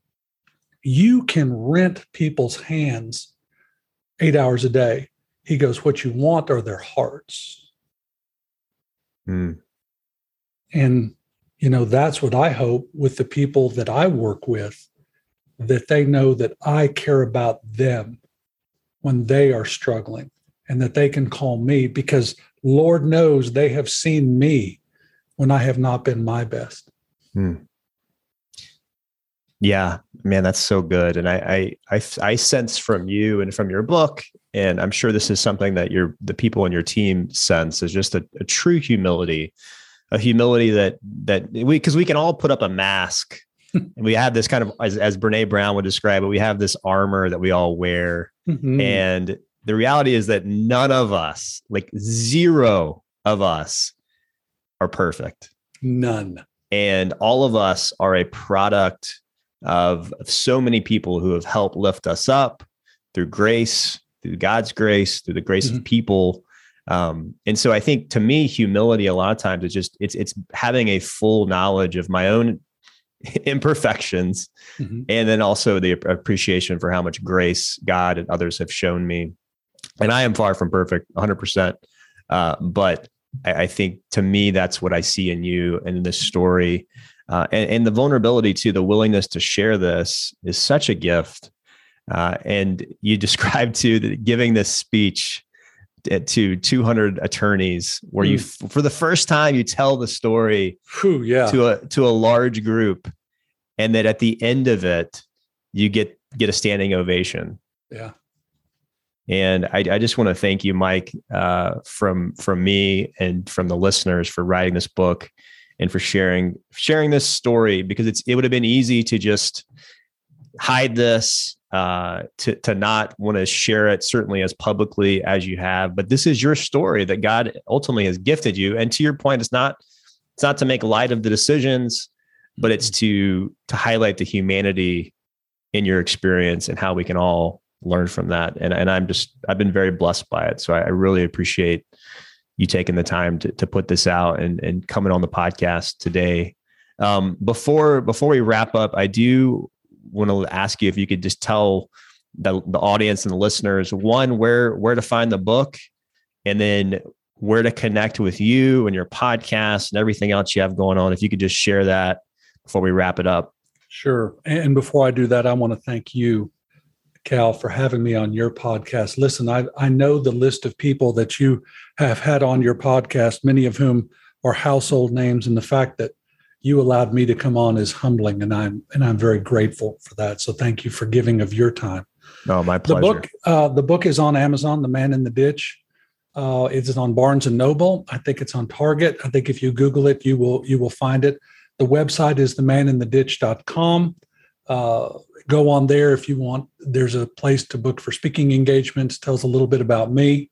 you can rent people's hands eight hours a day. He goes, What you want are their hearts. Mm. And, you know, that's what I hope with the people that I work with that they know that I care about them when they are struggling and that they can call me because Lord knows they have seen me when I have not been my best. Hmm. Yeah, man, that's so good. And I, I, I, I sense from you and from your book, and I'm sure this is something that your the people in your team sense is just a, a true humility, a humility that that we because we can all put up a mask and we have this kind of as, as brene brown would describe it we have this armor that we all wear mm-hmm. and the reality is that none of us like zero of us are perfect none and all of us are a product of, of so many people who have helped lift us up through grace through god's grace through the grace mm-hmm. of people um, and so i think to me humility a lot of times is just it's it's having a full knowledge of my own imperfections mm-hmm. and then also the appreciation for how much grace god and others have shown me. And i am far from perfect 100% uh, but I, I, think to me that's what i see in you and in this story. Uh, and, and, the vulnerability to the willingness to share this is such a gift. Uh, and you described to that giving this speech to 200 attorneys where mm. you for the first time you tell the story Whew, yeah. to a to a large group and that at the end of it you get get a standing ovation yeah and I, I just want to thank you mike uh, from from me and from the listeners for writing this book and for sharing sharing this story because it's it would have been easy to just hide this uh, to to not want to share it certainly as publicly as you have. But this is your story that God ultimately has gifted you. And to your point, it's not it's not to make light of the decisions, but it's mm-hmm. to to highlight the humanity in your experience and how we can all learn from that. And and I'm just I've been very blessed by it. So I, I really appreciate you taking the time to to put this out and and coming on the podcast today. Um, before before we wrap up, I do want to ask you if you could just tell the, the audience and the listeners one where where to find the book and then where to connect with you and your podcast and everything else you have going on. If you could just share that before we wrap it up. Sure. And before i do that i want to thank you cal for having me on your podcast. Listen i, I know the list of people that you have had on your podcast many of whom are household names and the fact that you allowed me to come on is humbling, and I'm and I'm very grateful for that. So thank you for giving of your time. Oh, my pleasure. The book uh, the book is on Amazon. The Man in the Ditch. Uh, it's on Barnes and Noble. I think it's on Target. I think if you Google it, you will you will find it. The website is themanintheditch.com. Uh, go on there if you want. There's a place to book for speaking engagements. Tells a little bit about me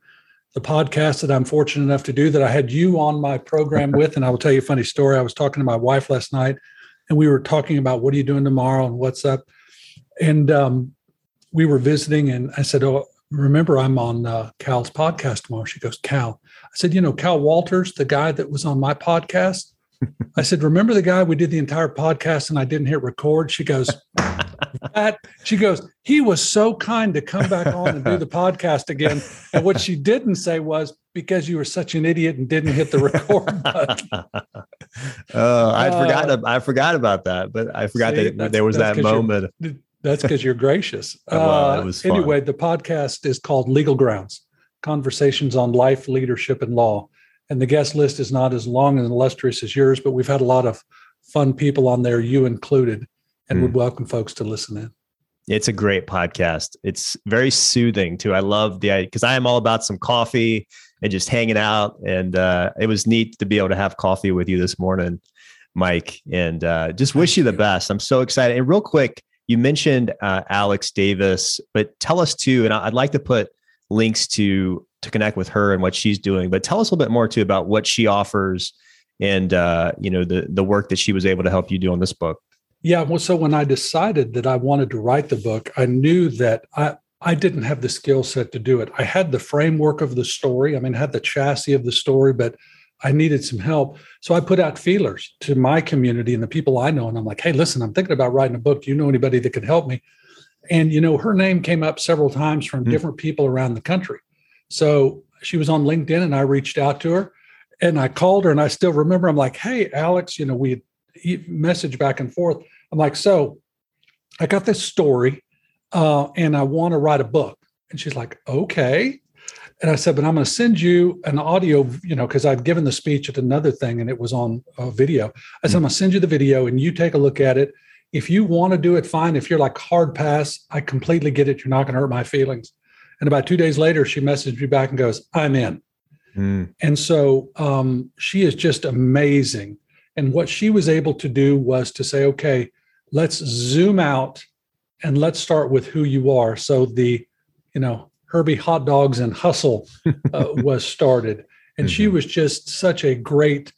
the podcast that I'm fortunate enough to do that I had you on my program with. And I will tell you a funny story. I was talking to my wife last night and we were talking about what are you doing tomorrow and what's up. And um, we were visiting and I said, Oh, remember I'm on uh, Cal's podcast tomorrow. She goes, Cal. I said, You know, Cal Walters, the guy that was on my podcast. I said, Remember the guy we did the entire podcast and I didn't hit record? She goes, that she goes, he was so kind to come back on and do the podcast again. And what she didn't say was because you were such an idiot and didn't hit the record button. Oh, I uh, forgot. I forgot about that, but I forgot see, that there was that moment. That's because you're gracious. well, uh, anyway. The podcast is called Legal Grounds: Conversations on Life, Leadership, and Law. And the guest list is not as long and illustrious as yours, but we've had a lot of fun people on there, you included, and mm. would welcome folks to listen in. It's a great podcast. It's very soothing too. I love the idea because I am all about some coffee and just hanging out. And uh, it was neat to be able to have coffee with you this morning, Mike. And uh, just wish you the best. I'm so excited. And real quick, you mentioned uh, Alex Davis, but tell us too. And I'd like to put links to to connect with her and what she's doing. But tell us a little bit more too about what she offers and uh, you know the the work that she was able to help you do on this book. Yeah, well, so when I decided that I wanted to write the book, I knew that I I didn't have the skill set to do it. I had the framework of the story. I mean, I had the chassis of the story, but I needed some help. So I put out feelers to my community and the people I know. And I'm like, hey, listen, I'm thinking about writing a book. Do you know anybody that can help me? And, you know, her name came up several times from mm-hmm. different people around the country. So she was on LinkedIn and I reached out to her and I called her and I still remember, I'm like, hey, Alex, you know, we message back and forth. I'm like, so I got this story uh, and I want to write a book. And she's like, okay. And I said, but I'm going to send you an audio, you know, because I'd given the speech at another thing and it was on a video. I said, I'm going to send you the video and you take a look at it. If you want to do it, fine. If you're like hard pass, I completely get it. You're not going to hurt my feelings. And about two days later, she messaged me back and goes, I'm in. Mm. And so um, she is just amazing. And what she was able to do was to say, okay, let's zoom out and let's start with who you are. So the, you know, Herbie Hot Dogs and Hustle uh, was started. And mm-hmm. she was just such a great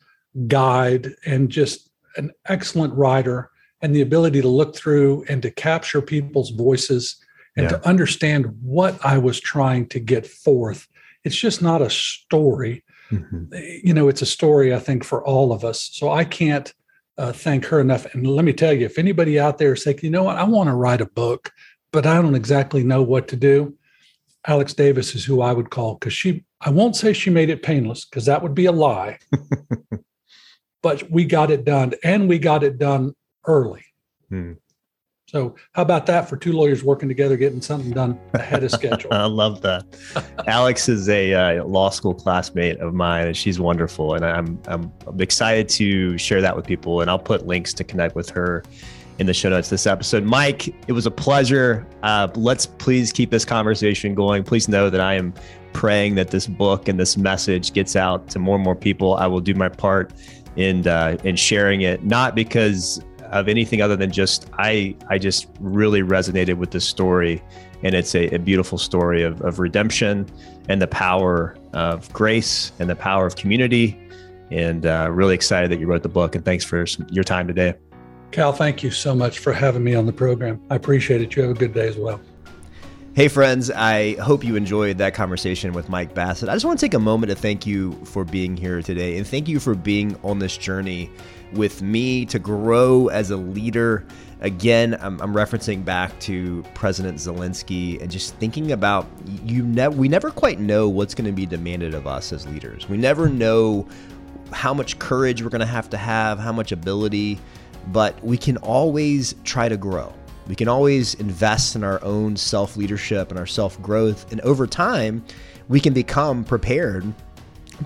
guide and just an excellent writer and the ability to look through and to capture people's voices and yeah. to understand what I was trying to get forth. It's just not a story. Mm-hmm. You know, it's a story, I think, for all of us. So I can't uh, thank her enough. And let me tell you, if anybody out there is saying, you know what, I want to write a book, but I don't exactly know what to do, Alex Davis is who I would call because she, I won't say she made it painless because that would be a lie, but we got it done and we got it done early. Hmm. So, how about that for two lawyers working together, getting something done ahead of schedule? I love that. Alex is a uh, law school classmate of mine, and she's wonderful. And I'm, I'm excited to share that with people. And I'll put links to connect with her in the show notes this episode. Mike, it was a pleasure. Uh, let's please keep this conversation going. Please know that I am praying that this book and this message gets out to more and more people. I will do my part in uh, in sharing it, not because of anything other than just I I just really resonated with this story, and it's a, a beautiful story of, of redemption and the power of grace and the power of community. And uh, really excited that you wrote the book. And thanks for your time today. Cal, thank you so much for having me on the program. I appreciate it. You have a good day as well. Hey, friends, I hope you enjoyed that conversation with Mike Bassett. I just want to take a moment to thank you for being here today and thank you for being on this journey with me to grow as a leader. Again, I'm, I'm referencing back to President Zelensky and just thinking about you. Ne- we never quite know what's going to be demanded of us as leaders. We never know how much courage we're going to have to have, how much ability, but we can always try to grow. We can always invest in our own self leadership and our self growth. And over time, we can become prepared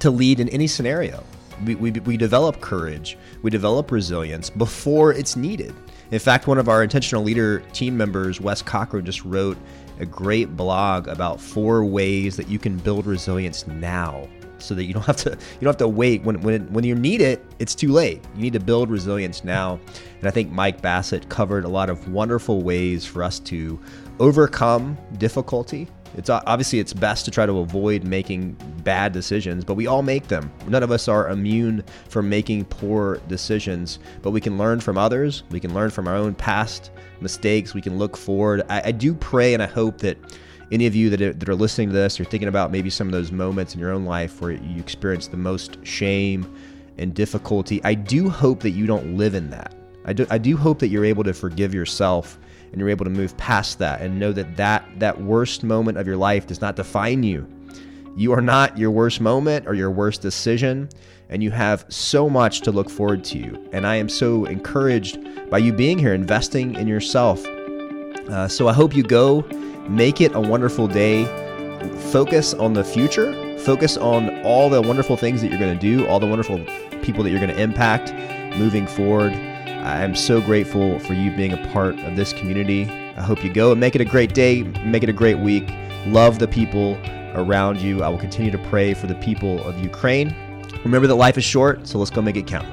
to lead in any scenario. We, we, we develop courage, we develop resilience before it's needed. In fact, one of our intentional leader team members, Wes Cochran, just wrote a great blog about four ways that you can build resilience now so that you don't have to you don't have to wait. When when when you need it it's too late. You need to build resilience now. And i think mike bassett covered a lot of wonderful ways for us to overcome difficulty it's uh, obviously it's best to try to avoid making bad decisions, but we all make them. None of us are immune from making poor decisions, but we can learn from others. We can learn from our own past mistakes. We can look forward. I, I do pray and I hope that any of you that are, that are listening to this, or thinking about maybe some of those moments in your own life where you experience the most shame and difficulty, I do hope that you don't live in that. I do, I do hope that you're able to forgive yourself and you're able to move past that and know that that, that worst moment of your life does not define you. You are not your worst moment or your worst decision, and you have so much to look forward to. And I am so encouraged by you being here, investing in yourself. Uh, so I hope you go Make it a wonderful day. focus on the future, focus on all the wonderful things that you're going to do, all the wonderful people that you're going to impact moving forward. I'm so grateful for you being a part of this community. I hope you go and make it a great day, make it a great week. Love the people around you. I will continue to pray for the people of Ukraine. Remember that life is short, so let's go make it count.